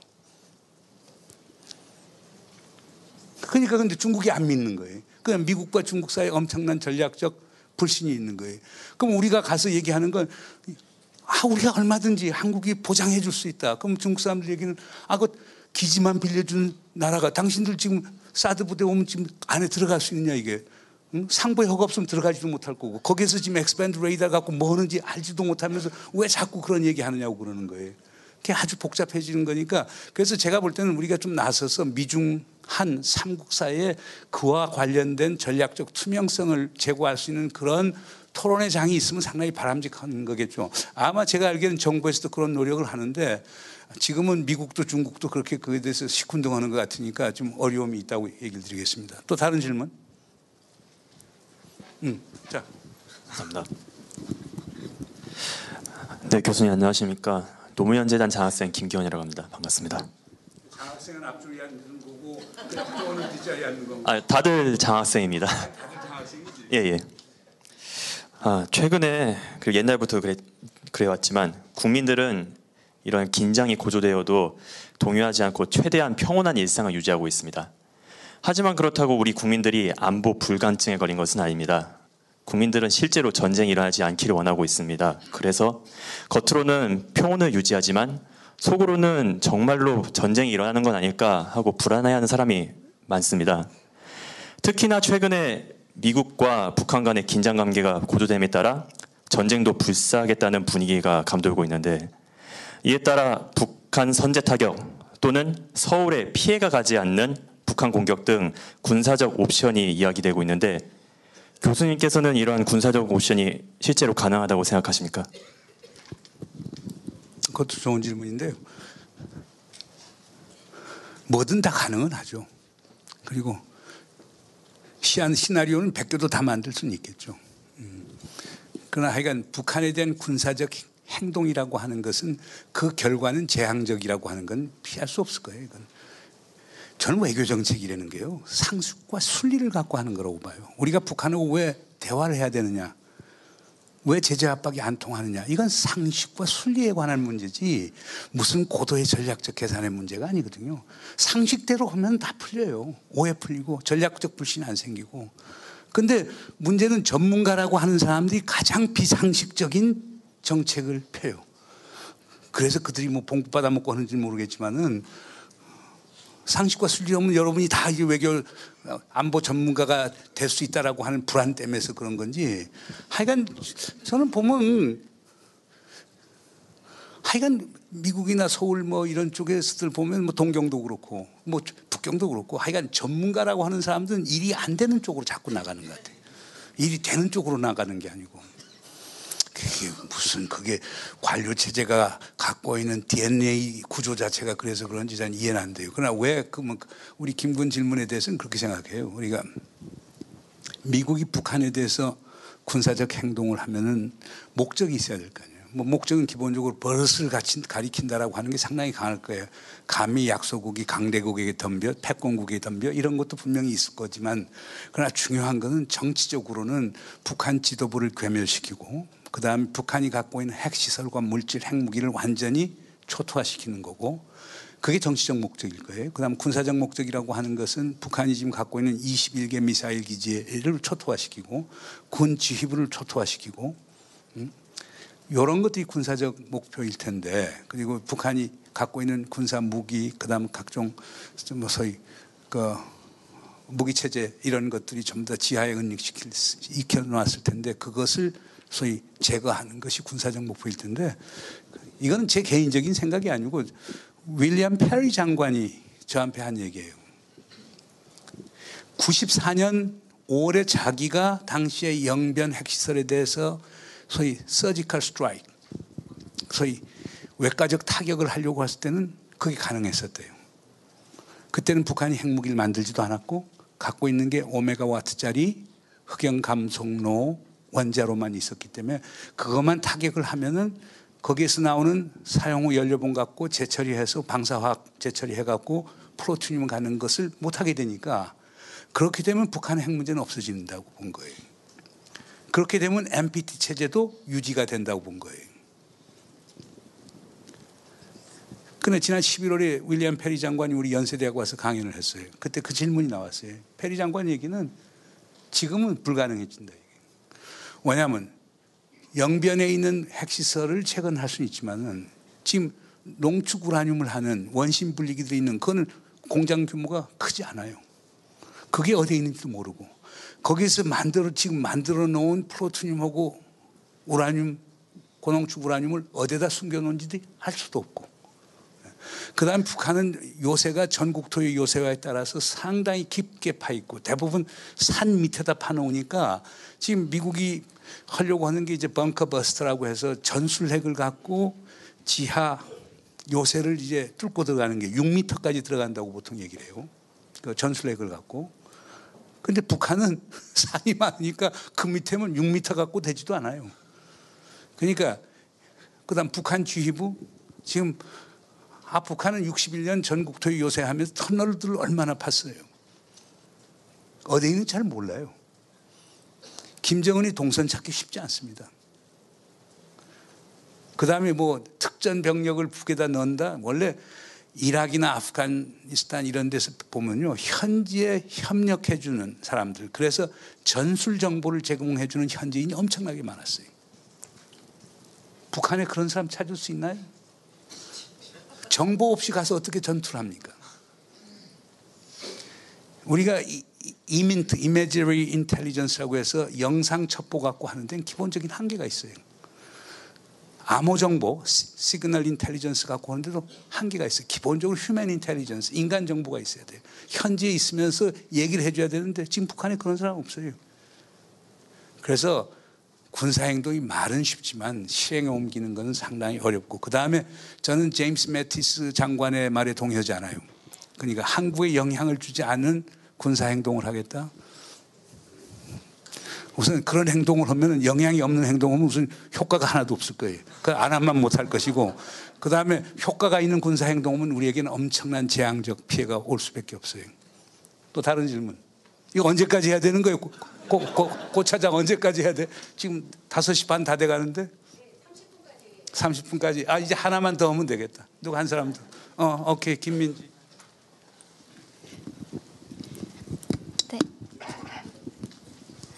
그러니까 근데 중국이 안 믿는 거예요. 그냥 미국과 중국 사이에 엄청난 전략적 불신이 있는 거예요. 그럼 우리가 가서 얘기하는 건 아, 우리가 얼마든지 한국이 보장해 줄 수 있다. 그럼 중국 사람들 얘기는 아, 그 기지만 빌려준 나라가 당신들 지금 사드 부대 오면 지금 안에 들어갈 수 있느냐 이게. 응? 상부에 허가 없으면 들어가지도 못할 거고 거기에서 지금 X-band 레이더 갖고 뭐 하는지 알지도 못하면서 왜 자꾸 그런 얘기 하느냐고 그러는 거예요. 그게 아주 복잡해지는 거니까 그래서 제가 볼 때는 우리가 좀 나서서 미중 한 삼국 사이에 그와 관련된 전략적 투명성을 제고할 수 있는 그런 토론의 장이 있으면 상당히 바람직한 거겠죠. 아마 제가 알기로는 정부에서도 그런 노력을 하는데 지금은 미국도 중국도 그렇게 그에 대해서 시큰둥하는 것 같으니까 좀 어려움이 있다고 얘기를 드리겠습니다. 또 다른 질문? 음, 자. 감사합니다. 네, 교수님 안녕하십니까? 노무현 재단 장학생 김기원이라고 합니다. 반갑습니다. 장학생은 앞줄이 앉 뒷자리 앉는 건가? 아, 다들 장학생입니다. 다들 장학생이지. 예, 예. 아, 최근에 그 옛날부터 그래, 그래왔지만 국민들은 이런 긴장이 고조되어도 동요하지 않고 최대한 평온한 일상을 유지하고 있습니다. 하지만 그렇다고 우리 국민들이 안보 불감증에 걸린 것은 아닙니다. 국민들은 실제로 전쟁이 일어나지 않기를 원하고 있습니다. 그래서 겉으로는 평온을 유지하지만 속으로는 정말로 전쟁이 일어나는 건 아닐까 하고 불안해하는 사람이 많습니다. 특히나 최근에 미국과 북한 간의 긴장 관계가 고조됨에 따라 전쟁도 불사하겠다는 분위기가 감돌고 있는데 이에 따라 북한 선제 타격 또는 서울에 피해가 가지 않는 북한 공격 등 군사적 옵션이 이야기되고 있는데 교수님께서는 이러한 군사적 옵션이 실제로 가능하다고 생각하십니까? 그것도 좋은 질문인데요. 뭐든 다 가능은 하죠. 그리고 시한 시나리오는 100개도 다 만들 수는 있겠죠. 음. 그러나 하여간 북한에 대한 군사적 행동이라고 하는 것은 그 결과는 재앙적이라고 하는 건 피할 수 없을 거예요. 이건. 저는 외교 정책이라는 게요. 상식과 순리를 갖고 하는 거라고 봐요. 우리가 북한하고 왜 대화를 해야 되느냐? 왜 제재 압박이 안 통하느냐? 이건 상식과 순리에 관한 문제지 무슨 고도의 전략적 계산의 문제가 아니거든요. 상식대로 하면 다 풀려요. 오해 풀리고 전략적 불신 안 생기고. 근데 문제는 전문가라고 하는 사람들이 가장 비상식적인 정책을 펴요. 그래서 그들이 뭐 봉급 받아 먹고 하는지 모르겠지만은 상식과 순리 없는 여러분이 다 외교 안보 전문가가 될 수 있다라고 하는 불안 때문에서 그런 건지 하여간 저는 보면 하여간 미국이나 서울 뭐 이런 쪽에서들 보면 뭐 동경도 그렇고 뭐 북경도 그렇고 하여간 전문가라고 하는 사람들은 일이 안 되는 쪽으로 자꾸 나가는 것 같아요. 일이 되는 쪽으로 나가는 게 아니고. 그게 무슨 그게 관료 체제가 갖고 있는 DNA 구조 자체가 그래서 그런지 저는 이해는 안 돼요. 그러나 왜 그러면 우리 김군 질문에 대해서는 그렇게 생각해요. 우리가 미국이 북한에 대해서 군사적 행동을 하면은 목적이 있어야 될 거 아니에요. 뭐 목적은 기본적으로 버릇을 가친, 가리킨다라고 하는 게 상당히 강할 거예요. 감히 약소국이 강대국에게 덤벼, 패권국에게 덤벼 이런 것도 분명히 있을 거지만 그러나 중요한 것은 정치적으로는 북한 지도부를 괴멸시키고 그다음 북한이 갖고 있는 핵시설과 물질, 핵무기를 완전히 초토화시키는 거고 그게 정치적 목적일 거예요. 그다음 군사적 목적이라고 하는 것은 북한이 지금 갖고 있는 21개 미사일 기지를 초토화시키고 군 지휘부를 초토화시키고 음? 이런 것들이 군사적 목표일 텐데 그리고 북한이 갖고 있는 군사 무기 그다음 각종 뭐 소위 그 무기 체제 이런 것들이 전부 다 지하에 은닉시킬 익혀 놨을 텐데 그것을 소위 제거하는 것이 군사적 목표일 텐데 이거는 제 개인적인 생각이 아니고 윌리엄 페리 장관이 저한테 한 얘기예요. 94년 5월에 자기가 당시의 영변 핵시설에 대해서 소위 서지컬 스트라이크, 소위 외과적 타격을 하려고 했을 때는 그게 가능했었대요. 그때는 북한이 핵무기를 만들지도 않았고 갖고 있는 게 오메가 와트짜리 흑연 감속로 원자로만 있었기 때문에 그것만 타격을 하면은 거기에서 나오는 사용 후 연료봉 갖고 재처리해서 방사화학 재처리해 갖고 플루토늄 가는 것을 못 하게 되니까 그렇게 되면 북한의 핵 문제는 없어진다고 본 거예요. 그렇게 되면 NPT 체제도 유지가 된다고 본 거예요. 근데 지난 11월에 윌리엄 페리 장관이 우리 연세대학 와서 강연을 했어요. 그때 그 질문이 나왔어요. 페리 장관 얘기는 지금은 불가능해진다. 왜냐하면 영변에 있는 핵시설을 재건할 수는 있지만은 지금 농축 우라늄을 하는 원심 분리기들이 있는 그거는 공장 규모가 크지 않아요. 그게 어디에 있는지도 모르고 거기서 만들어 지금 만들어 놓은 플루토늄하고 우라늄 고농축 우라늄을 어디다 숨겨 놓은지도 알 수도 없고 그다음 북한은 요새가 전국 토의 요새화에 따라서 상당히 깊게 파 있고 대부분 산 밑에다 파 놓으니까 지금 미국이 하려고 하는 게 이제 벙커 버스트라고 해서 전술핵을 갖고 지하 요새를 이제 뚫고 들어가는 게 6m까지 들어간다고 보통 얘기를 해요. 그 전술핵을 갖고. 근데 북한은 산이 많으니까 그 밑에면 6m 갖고 되지도 않아요. 그러니까 그다음 북한 지휘부 지금 아 북한은 61년 전국 토의 요새하면서 터널들 얼마나 팠어요. 어디에 있는지 잘 몰라요. 김정은이 동선 찾기 쉽지 않습니다. 그 다음에 뭐 특전 병력을 북에다 넣는다. 원래 이락이나 아프가니스탄 이런 데서 보면요. 현지에 협력해 주는 사람들. 그래서 전술 정보를 제공해 주는 현지인이 엄청나게 많았어요. 북한에 그런 사람 찾을 수 있나요? 정보 없이 가서 어떻게 전투를 합니까? 우리가 이민트, 이미저리 인텔리전스라고 해서 영상 첩보 갖고 하는 데는 기본적인 한계가 있어요. 암호 정보, signal intelligence 갖고 하는데도 한계가 있어요. 기본적으로 human intelligence, 인간 정보가 있어야 돼요. 현지에 있으면서 얘기를 해줘야 되는데 지금 북한에 그런 사람 없어요. 그래서 군사 행동이 말은 쉽지만 실행에 옮기는 것은 상당히 어렵고 그 다음에 저는 제임스 매티스 장관의 말에 동의하지 않아요. 그러니까 한국에 영향을 주지 않은 군사 행동을 하겠다. 우선 그런 행동을 하면 영향이 없는 행동은 무슨 효과가 하나도 없을 거예요. 그안 하면 못할 것이고, 그 다음에 효과가 있는 군사 행동은 우리에게는 엄청난 재앙적 피해가 올 수밖에 없어요. 또 다른 질문. 이거 언제까지 해야 되는 거예요? 고, 고, 고, 고 차장 언제까지 해야 돼? 지금 5시 반 다 돼 가는데? 30분까지. 아, 이제 하나만 더 하면 되겠다. 누구 한 사람 더. 어, 오케이. 김민지.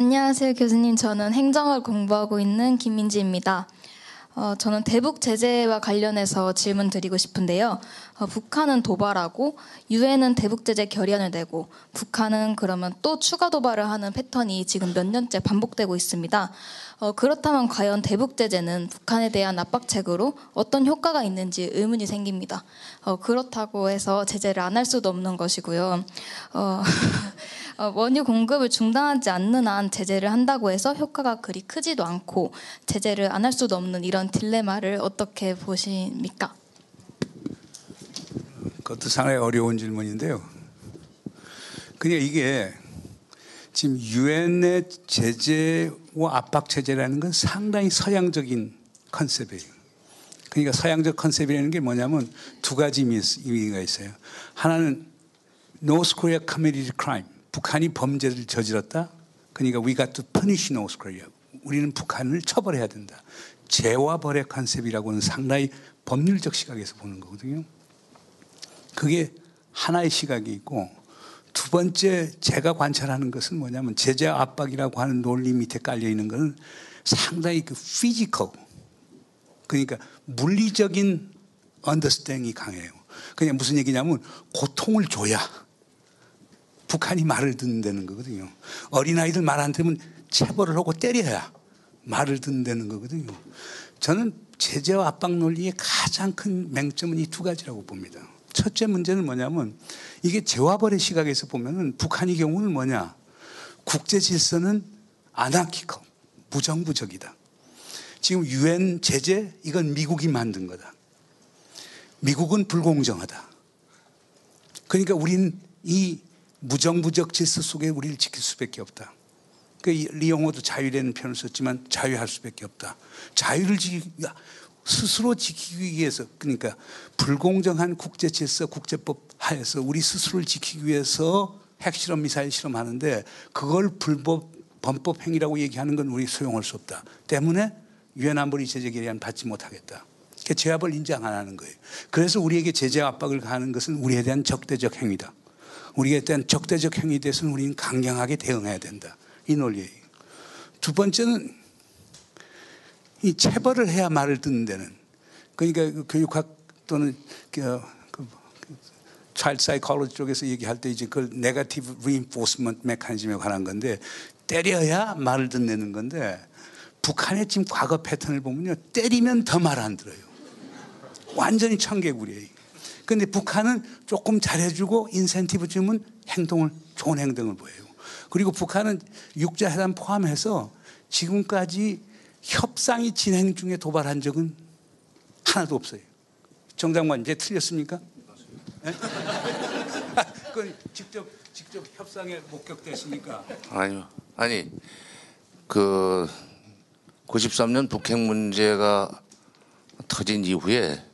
안녕하세요, 교수님. 저는 행정을 공부하고 있는 김민지입니다. 어, 저는 대북 제재와 관련해서 질문 드리고 싶은데요. 어, 북한은 도발하고 유엔은 대북 제재 결의안을 내고 북한은 그러면 또 추가 도발을 하는 패턴이 지금 몇 년째 반복되고 있습니다. 어, 그렇다면 과연 대북 제재는 북한에 대한 압박책으로 어떤 효과가 있는지 의문이 생깁니다. 어, 그렇다고 해서 제재를 안 할 수도 없는 것이고요. 어, 어, 원유 공급을 중단하지 않는 한 제재를 한다고 해서 효과가 그리 크지도 않고 제재를 안 할 수도 없는 이런 딜레마를 어떻게 보십니까? 그것도 상당히 어려운 질문인데요. 그냥 이게 지금 유엔의 제재 와 압박 체제라는 건 상당히 서양적인 concept이에요. 그러니까 서양적 concept이라는 게 뭐냐면 두 가지 의미- 의미가 있어요. 하나는 North Korea committed crime. 북한이 범죄를 저질렀다. 그러니까 we got to punish North Korea. 우리는 북한을 처벌해야 된다. 죄와 벌의 concept이라고는 상당히 법률적 시각에서 보는 거거든요. 그게 하나의 시각이 있고 두 번째 제가 관찰하는 것은 뭐냐면 제재 압박이라고 하는 논리 밑에 깔려 있는 것은 상당히 그 physical 그러니까 물리적인 언더스탠이 강해요. 그냥 무슨 얘기냐면 고통을 줘야 북한이 말을 듣는다는 거거든요. 어린아이들 말 안 들으면 체벌을 하고 때려야 말을 듣는다는 거거든요. 저는 제재와 압박 논리의 가장 큰 맹점은 이 두 가지라고 봅니다. 첫째 문제는 뭐냐면 이게 재화벌의 시각에서 보면은 북한의 경우는 뭐냐? 국제 질서는 아나키커, 무정부적이다. 지금 유엔 제재 이건 미국이 만든 거다. 미국은 불공정하다. 그러니까 우리는 이 무정부적 질서 속에 우리를 지킬 수밖에 없다. 그 리용호도 자유라는 표현을 썼지만 자유할 수밖에 없다. 자유를 지키 스스로 지키기 위해서 그러니까 불공정한 국제 질서 국제법 하에서 우리 스스로를 지키기 위해서 핵실험 미사일 실험하는데 그걸 불법 범법 행위라고 얘기하는 건 우리 소용할 수 없다. 때문에 유엔 안보리 제재 결의안 받지 못하겠다. 그러니까 제압을 인정 안 하는 거예요. 그래서 우리에게 제재 압박을 가하는 것은 우리에 대한 적대적 행위다. 우리에 대한 적대적 행위에 대해서는 우리는 강경하게 대응해야 된다. 이 논리예요. 두 번째는 이 체벌을 해야 말을 듣는 데는 그러니까 그 교육학 또는 그, 그 child psychology 쪽에서 얘기할 때 이제 그걸 negative reinforcement mechanism에 관한 건데 때려야 말을 듣는 건데 북한의 지금 과거 패턴을 보면요 때리면 더 말 안 들어요. 완전히 청개구리예요. 근데 북한은 조금 잘해주고 인센티브 주면 행동을 좋은 행동을 보여요. 그리고 북한은 육자회담 포함해서 지금까지 협상이 진행 중에 도발한 적은 하나도 없어요. 정 장관 이제 틀렸습니까? 네? 그건 직접 직접 협상에 목격됐습니까? 아니요. 아니 그 93년 북핵 문제가 터진 이후에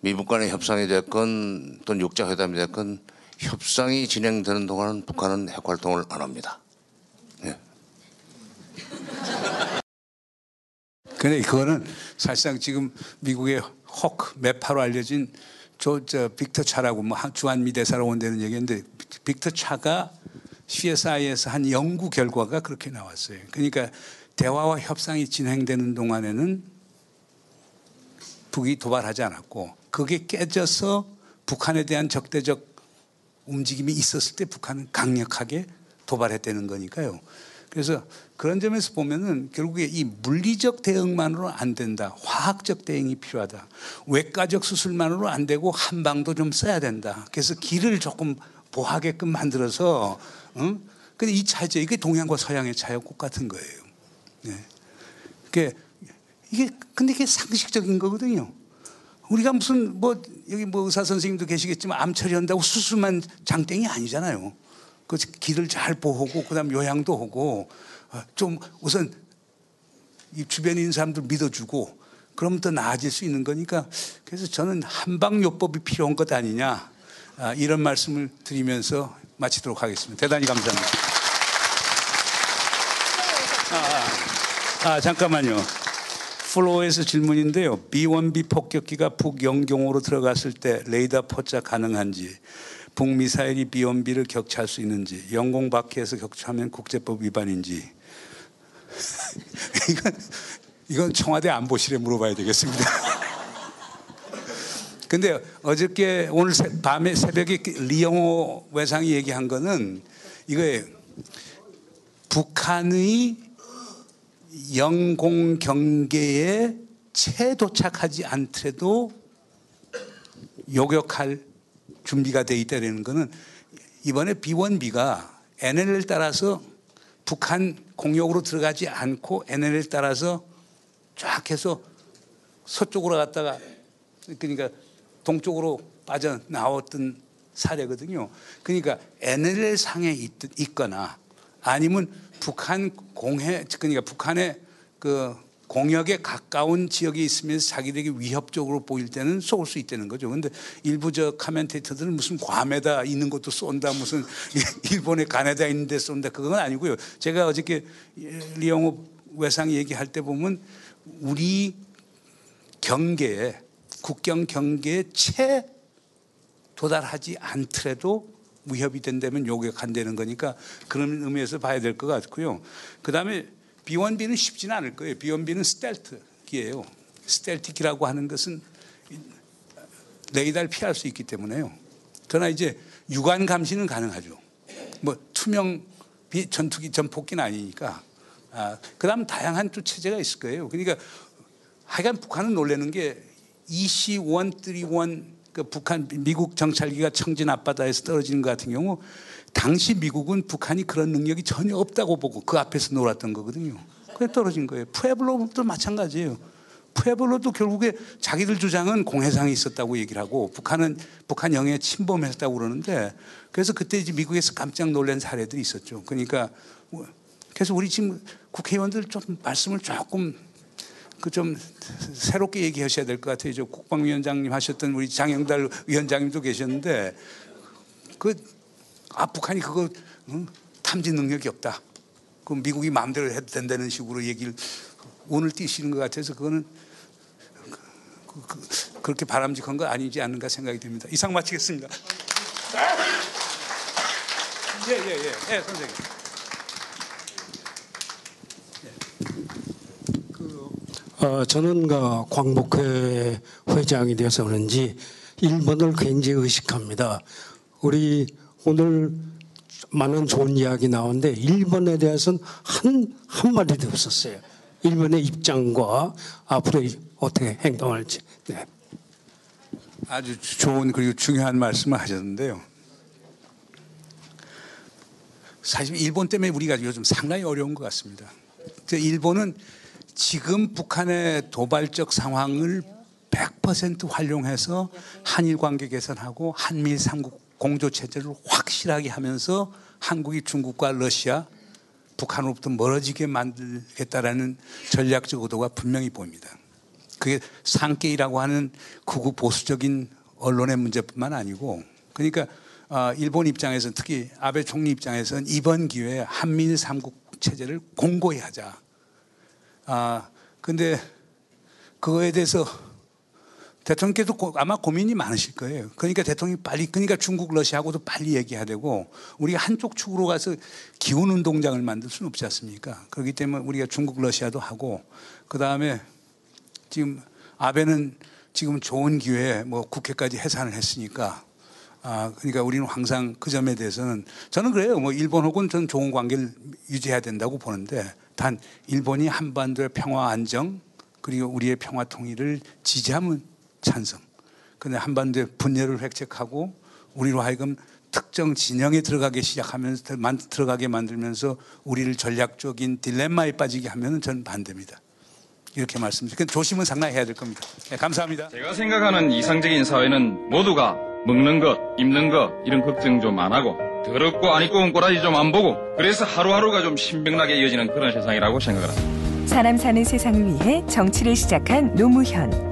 미국 간의 협상이 됐건 또는 육자 회담이 됐건 협상이 진행되는 동안은 북한은 핵 활동을 안 합니다. 근데 그거는 사실상 지금 미국의 호크 매파로 알려진 저, 저 빅터 차라고 뭐 주한미 대사로 온다는 얘기인데 빅터 차가 CSI에서 한 연구 결과가 그렇게 나왔어요. 그러니까 대화와 협상이 진행되는 동안에는 북이 도발하지 않았고 그게 깨져서 북한에 대한 적대적 움직임이 있었을 때 북한은 강력하게 도발했다는 거니까요. 그래서 그런 점에서 보면은 결국에 이 물리적 대응만으로 안 된다. 화학적 대응이 필요하다. 외과적 수술만으로 안 되고 한방도 좀 써야 된다. 그래서 길을 조금 보하게끔 만들어서, 응? 근데 이 차이죠. 이게 동양과 서양의 차이와 똑같은 거예요. 네. 그게 이게 근데 이게 상식적인 거거든요. 우리가 무슨 뭐 여기 뭐 의사 선생님도 계시겠지만 암 처리한다고 수술만 장땡이 아니잖아요. 그 길을 잘 보호고 그다음 요양도 하고 어, 좀 우선 이 주변에 있는 사람들 믿어주고 그럼 더 나아질 수 있는 거니까 그래서 저는 한방요법이 필요한 것 아니냐 아, 이런 말씀을 드리면서 마치도록 하겠습니다. 대단히 감사합니다. 아, 아, 아 잠깐만요. 플로어에서 질문인데요. B1B 폭격기가 북영경으로 들어갔을 때 레이더 포착 가능한지 북미사일이 B1B를 격추할 수 있는지 영공 밖에서 격추하면 국제법 위반인지 이건 이건 청와대 안보실에 물어봐야 되겠습니다. 근데 어저께 오늘 새, 밤에 새벽에 리영호 외상이 얘기한 거는 이거예요. 북한의 영공 경계에 채 도착하지 않더라도 요격할 준비가 돼 있다는 거는 이번에 B1B가 NLL을 따라서 북한 공역으로 들어가지 않고 NLL을 따라서 쫙 해서 서쪽으로 갔다가 그러니까 동쪽으로 빠져나왔던 사례거든요. 그러니까 NLL 상에 있, 있거나 아니면 북한 공해 그러니까 북한의 그 공역에 가까운 지역에 있으면서 자기들에게 위협적으로 보일 때는 쏘을 수 있다는 거죠. 근데 일부 저 카멘테이터들은 무슨 괌에다 있는 것도 쏜다, 무슨 일본의 간에다 있는데 쏜다, 그건 아니고요. 제가 어저께 리영호 외상 얘기할 때 보면 우리 경계에 국경 경계에 채 도달하지 않더라도 위협이 된다면 요격한다는 거니까 그런 의미에서 봐야 될 것 같고요. 그 다음에 B1B는 쉽지는 않을 거예요. B1B는 스텔트기예요. 스텔트기라고 하는 것은 레이더를 피할 수 있기 때문에요. 그러나 이제 유관 감시는 가능하죠. 뭐 투명 비 전투기 전폭기는 아니니까. 아, 그다음 다양한 또 체제가 있을 거예요. 그러니까 하여간 북한은 놀라는 게 EC-131 그 북한 미국 정찰기가 청진 앞바다에서 떨어지는 것 같은 경우 당시 미국은 북한이 그런 능력이 전혀 없다고 보고 그 앞에서 놀았던 거거든요. 그래 떨어진 거예요. 푸에블로도 마찬가지예요. 푸에블로도 결국에 자기들 주장은 공해상이 있었다고 얘기를 하고 북한은 북한 영해에 침범했다고 그러는데 그래서 그때 이제 미국에서 깜짝 놀란 사례들이 있었죠. 그러니까 그래서 우리 지금 국회의원들 좀 말씀을 조금 그 좀 새롭게 얘기하셔야 될 것 같아요. 저 국방위원장님 하셨던 우리 장영달 위원장님도 계셨는데 그 아, 북한이 그거 응? 탐지 능력이 없다. 그 미국이 마음대로 해도 된다는 식으로 얘기를 오늘 띄시는 것 같아서 그거는 그, 그, 그 렇게 바람직한 거 아니지 않는가 생각이 듭니다. 이상 마치겠습니다. 예, 예, 예. 예, 선생님. 어, 저는 그 광복회 회장이 되어서 그런지 일본을 굉장히 의식합니다. 우리 오늘 많은 좋은 이야기 나오는데 일본에 대해서는 한 한마디도 없었어요. 일본의 입장과 앞으로 어떻게 행동할지. 네. 아주 좋은 그리고 중요한 말씀을 하셨는데요. 사실 일본 때문에 우리가 요즘 상당히 어려운 것 같습니다. 일본은 지금 북한의 도발적 상황을 100% 활용해서 한일 관계 개선하고 한미 삼국 공조 체제를 확실하게 하면서 한국이 중국과 러시아, 북한으로부터 멀어지게 만들겠다라는 전략적 의도가 분명히 보입니다. 그게 상계이라고 하는 극우 보수적인 언론의 문제뿐만 아니고 그러니까 일본 입장에서는 특히 아베 총리 입장에서는 이번 기회에 한미일 삼국 체제를 공고히 하자. 아, 근데 그거에 대해서 대통령께서 아마 고민이 많으실 거예요. 그러니까 대통령이 빨리, 그러니까 중국, 러시아하고도 빨리 얘기해야 되고, 우리가 한쪽 축으로 가서 기운 운동장을 만들 수는 없지 않습니까? 그렇기 때문에 우리가 중국, 러시아도 하고, 그 다음에 지금 아베는 지금 좋은 기회에 뭐 국회까지 해산을 했으니까, 아, 그러니까 우리는 항상 그 점에 대해서는 저는 그래요. 뭐 일본하고는 저는 좋은 관계를 유지해야 된다고 보는데, 단 일본이 한반도의 평화 안정 그리고 우리의 평화 통일을 지지하면 찬성. 근데 한반도의 분열을 획책하고 우리로 하여금 특정 진영에 들어가게 시작하면서 들어가게 만들면서 우리를 전략적인 딜레마에 빠지게 하면 저는 반대입니다. 이렇게 말씀드립니다. 조심은 상당히 해야 될 겁니다. 네, 감사합니다. 제가 생각하는 이상적인 사회는 모두가 먹는 것, 입는 것 이런 걱정 좀 안 하고 더럽고 안 입고 온 꼬라지 좀 안 보고 그래서 하루하루가 좀 신명나게 이어지는 그런 세상이라고 생각을 합니다. 사람 사는 세상을 위해 정치를 시작한 노무현.